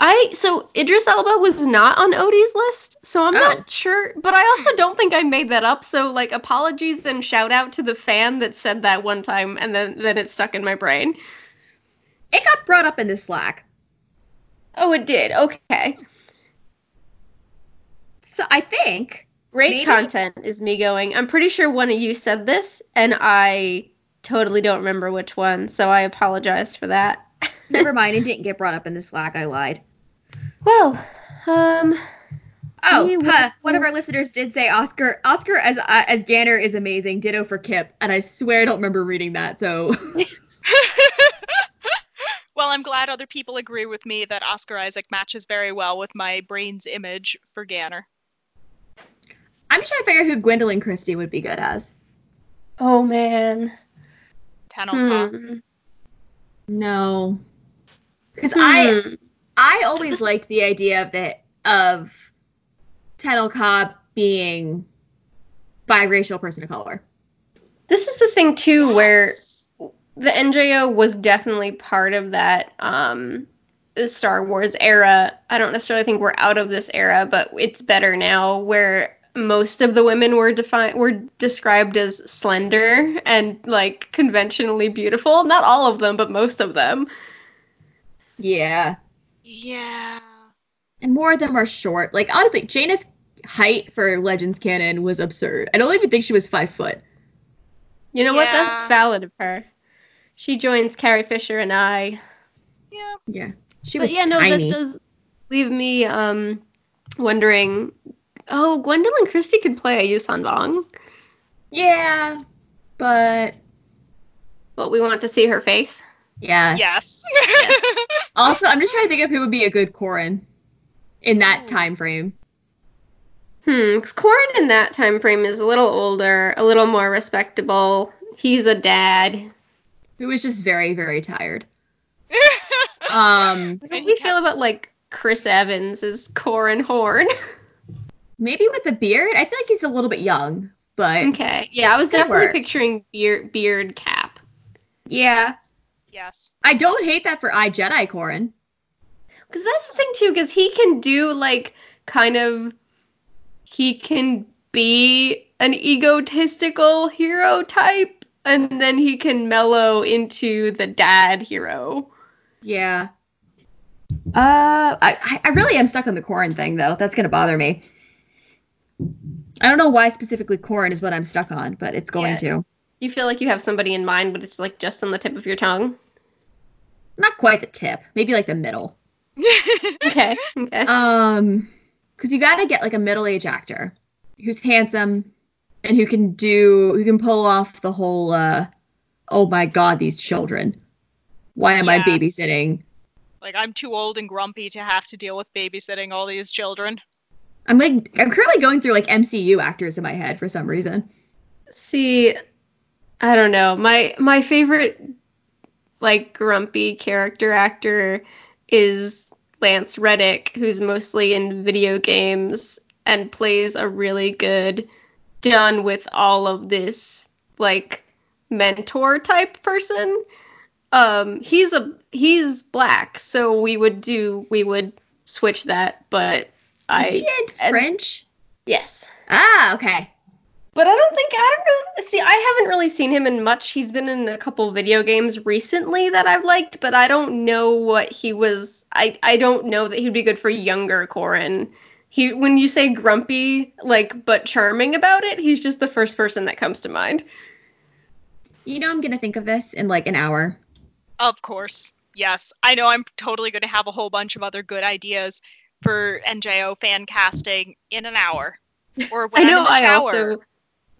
I so Idris Elba was not on Odie's list, so I'm Oh. not sure. But I also don't think I made that up. So like apologies and shout out to the fan that said that one time, and then then it stuck in my brain. It got brought up in the Slack. Oh, it did. Okay, So I think great Maybe- content is me going. I'm pretty sure one of you said this, and I totally don't remember which one. So I apologize for that. *laughs* never mind, it didn't get brought up in the Slack. I lied. Well, um, Oh, We huh, will- one of our listeners did say Oscar Oscar as uh, as Ganner is amazing. Ditto for Kip, and I swear I don't remember reading that. So *laughs* well, I'm glad other people agree with me that Oscar Isaac matches very well with my brain's image for Ganner. I'm just trying to figure out who Gwendoline Christie would be good as. oh man, Tenel Hmm. No, because I Hmm. I always liked the idea of the of Tenel Ka being biracial person of color. This is the thing too, where Yes. the NJO was definitely part of that um Star Wars era. I don't necessarily think we're out of this era, but it's better now where most of the women were defined were described as slender and like conventionally beautiful. Not all of them, but most of them. Yeah. Yeah. And more of them are short. Like honestly, Jaina's height for Legends canon was absurd. I don't even think she was five foot. You know what? That's valid of her. She joins Carrie Fisher and I. Yeah. Yeah. She but was yeah, no, tiny. that does leave me um wondering. Oh, Gwendoline Christie could play a Yuuzhan Vong, Yeah. But but we want to see her face. yes. Yes. *laughs* Also, I'm just trying to think of who would be a good Corran in that time frame. Hmm, 'cause Corran in that time frame is a little older, a little more respectable. He's a dad. Who was just very, very tired. *laughs* Um, How do we feel about like Chris Evans as Corran Horn? *laughs* maybe with a beard. I feel like he's a little bit young, but okay, yeah, I was definitely work. picturing beard beard cap. yeah, yes. I don't hate that for I Jedi Corran. Because that's the thing too, because he can do like kind of he can be an egotistical hero type, and then he can mellow into the dad hero. Yeah. Uh, I I- I really am stuck on the Corran thing though. That's gonna bother me. I don't know why specifically Corran is what I'm stuck on, but it's going Yeah. to. You feel like you have somebody in mind, but it's like just on the tip of your tongue. Not quite the tip, maybe like the middle. *laughs* Okay, okay. Um, because you got to get like a middle-aged actor who's handsome and who can do who can pull off the whole uh oh my god these children why am i babysitting like I'm too old and grumpy to have to deal with babysitting all these children. I'm like i'm currently going through like mcu actors in my head for some reason See, I don't know. My my favorite like grumpy character actor is Lance Reddick, who's mostly in video games and plays a really good done with all of this like mentor type person. Um he's a he's black, so we would do we would switch that, but is he in and- french yes. ah okay But I don't think I don't know. See, I haven't really seen him in much. He's been in a couple video games recently that I've liked, but I don't know what he was. I I don't know that he'd be good for younger Corran. He when you say grumpy, like but charming about it, he's just the first person that comes to mind. you know i'm gonna think of this in like an hour Of course. Yes. I know I'm totally going to have a whole bunch of other good ideas for NJO fan casting in an hour. Or *laughs* when I know. am in the I shower. also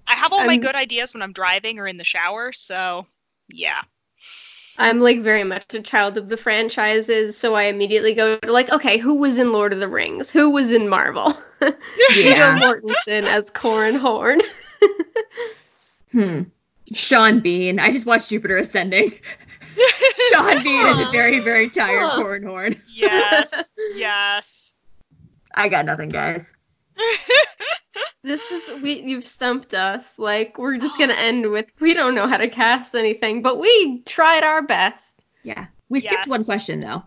I have all my I'm- good ideas when I'm driving or in the shower, so yeah. I'm like very much a child of the franchises, so I immediately go to like, okay, who was in Lord of the Rings? Who was in Marvel? *laughs* Viggo yeah Mortensen as Corran Horn. *laughs* hmm sean bean i just watched jupiter ascending sean bean is a very very tired Huh. Corran Horn yes. Yes. I got nothing guys This is we you've stumped us. Like we're just gonna end with we don't know how to cast anything, but we tried our best. yeah we skipped Yes. one question though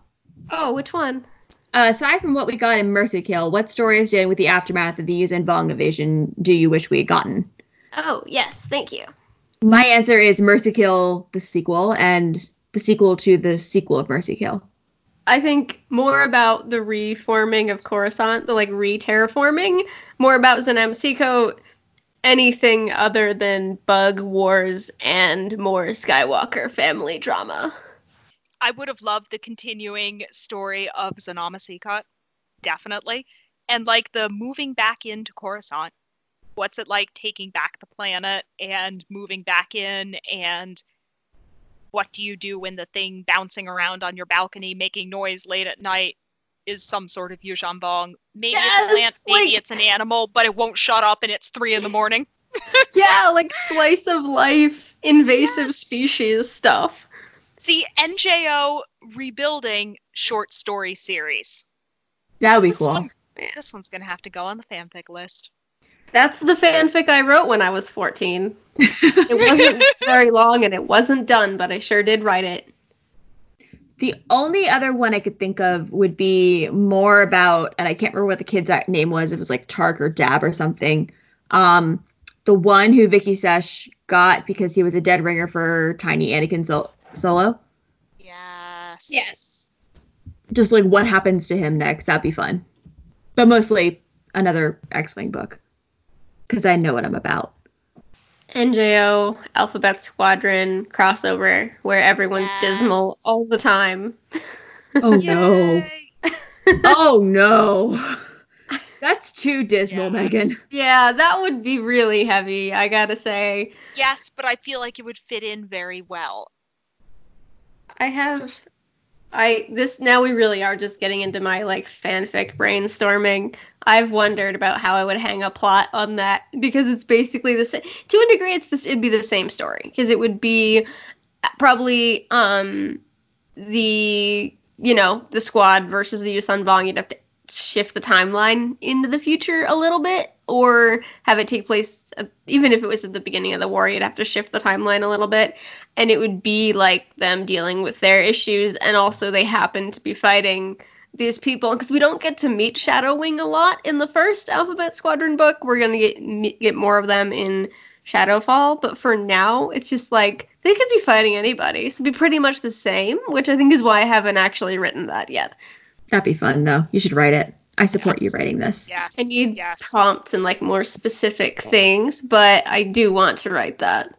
Oh, which one? Uh, aside from what we got in Mercy Kill, what story is dealing with the aftermath of the Yuuzhan Vong invasion do you wish we had gotten? Oh, yes, thank you. My answer is Mercy Kill, the sequel, and the sequel to the sequel of Mercy Kill. I think more about the reforming of Coruscant, the like re-terraforming, more about Zonama Sekot, anything other than bug wars and more Skywalker family drama. I would have loved the continuing story of Zonama Sekot, definitely. And like the moving back into Coruscant. What's it like taking back the planet and moving back in and what do you do when the thing bouncing around on your balcony making noise late at night is some sort of Yuuzhan Vong? Maybe it's a plant, maybe like- it's an animal, but it won't shut up and it's three in the morning. *laughs* Yeah, like slice of life, invasive Yes. species stuff. See, NJO rebuilding short story series. That would be This cool. one- This one's gonna have to go on the fanfic list. That's the fanfic I wrote when I was 14. It wasn't very long and it wasn't done, but I sure did write it. The only other one I could think of would be more about, and I can't remember what the kid's that name was. It was like Tarc or Dab or something. Um, the one who Viqi Shesh got because he was a dead ringer for Tiny Anakin Sol- Solo. Yes. Yes. just like what happens to him next. That'd be fun. But mostly another X Wing book because I know what I'm about. NJO Alphabet Squadron crossover where everyone's Yes. dismal all the time. *laughs* Oh no. Oh no. *laughs* That's too dismal, Megan. Yeah, that would be really heavy, I gotta say. Yes, but I feel like it would fit in very well. I have I this now we really are just getting into my like fanfic brainstorming. I've wondered about how I would hang a plot on that because it's basically the same to a degree it's this it'd be the same story because it would be probably um the you know the squad versus the Yuuzhan Vong you'd have to shift the timeline into the future a little bit or have it take place uh, even if it was at the beginning of the war you'd have to shift the timeline a little bit and it would be like them dealing with their issues and also they happen to be fighting these people because we don't get to meet Shadow Wing a lot in the first Alphabet Squadron book. We're gonna get get more of them in Shadowfall, but for now, it's just like they could be fighting anybody, so it'd be pretty much the same. Which I think is why I haven't actually written that yet. That'd be fun though. You should write it. I support Yes. you writing this. Yes. I need yes. prompts and like more specific things, but I do want to write that.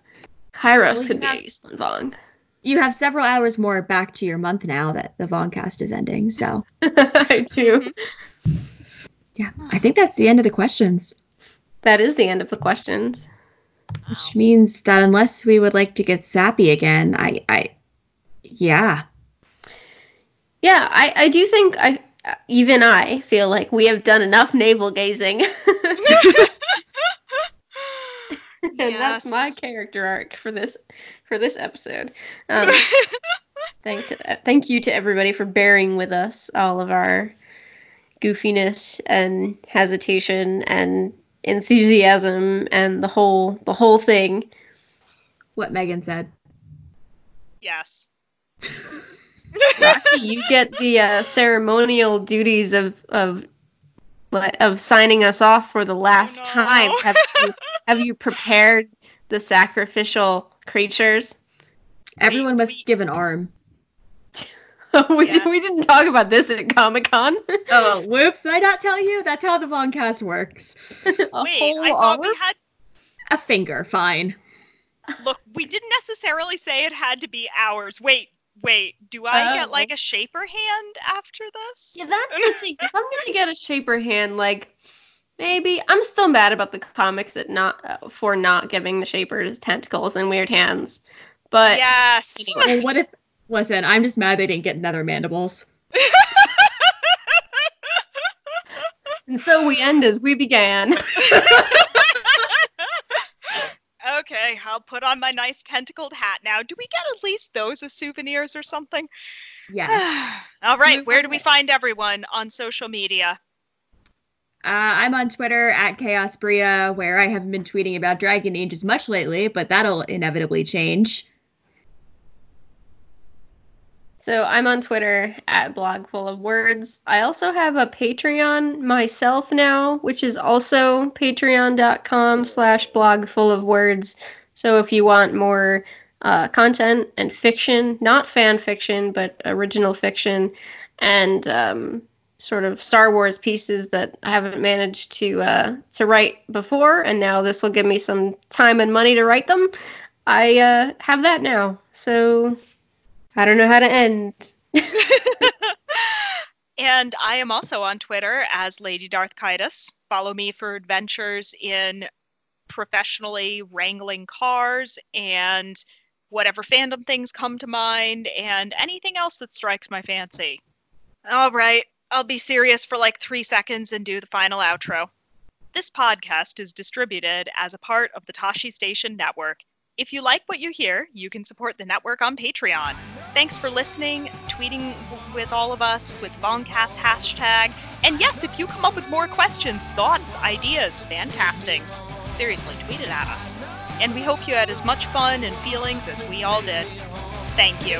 Kairos Well, could have- be a Yuuzhan Vong. You have several hours more back to your month now that the Vongcast is ending. So *laughs* I do. Mm-hmm. yeah, I think that's the end of the questions. That is the end of the questions. Which means that unless we would like to get sappy again, I I yeah. Yeah, I, I do think I even I feel like we have done enough navel gazing. *laughs* and that's my character arc for this for this episode. Um, *laughs* thank thank you to everybody for bearing with us all of our goofiness and hesitation and enthusiasm and the whole the whole thing. What Megan said. yes. *laughs* Rocky, you get the uh, ceremonial duties of of of signing us off for the last no. time. Have you, have you prepared the sacrificial creatures? Everyone must we- give an arm. *laughs* we, Yes. we didn't talk about this at Comic Con. *laughs* Oh, whoops! Did I not tell you? That's how the Vongcast works. A *laughs* Wait, whole I thought arm? we had A finger, fine. look, we didn't necessarily say it had to be ours. Wait, wait, do I Oh. get like a shaper hand after this? Yeah, that's *laughs* the thing. If I'm gonna get a shaper hand, like maybe I'm still mad about the comics at not uh, for not giving the shapers tentacles and weird hands, but yes. Anyway. Well, what if? Listen, I'm just mad they didn't get nether mandibles. *laughs* and so we end as we began. *laughs* okay, I'll put on my nice tentacled hat now. Do we get at least those as souvenirs or something? Yes. *sighs* All right, where do we find everyone on social media? Uh, I'm on Twitter at Chaos Bria, where I haven't been tweeting about Dragon Age as much lately, but that'll inevitably change. So I'm on Twitter at blog full of words. I also have a Patreon myself now, which is also patreon.com slash blog full of words. So if you want more uh, content and fiction, not fan fiction, but original fiction, and um, sort of Star Wars pieces that I haven't managed to uh, to write before, and now this will give me some time and money to write them. I uh, have that now. So I don't know how to end. *laughs* and I am also on Twitter as Lady Darth Kitus. Follow me for adventures in professionally wrangling cars and whatever fandom things come to mind and anything else that strikes my fancy. All right, I'll be serious for like three seconds and do the final outro. This podcast is distributed as a part of the Tosche Station Network. If you like what you hear, you can support the network on Patreon. Thanks for listening, tweeting with all of us with Vongcast hashtag. And yes, if you come up with more questions, thoughts, ideas, fan castings, seriously, tweet it at us. And we hope you had as much fun and feelings as we all did. Thank you.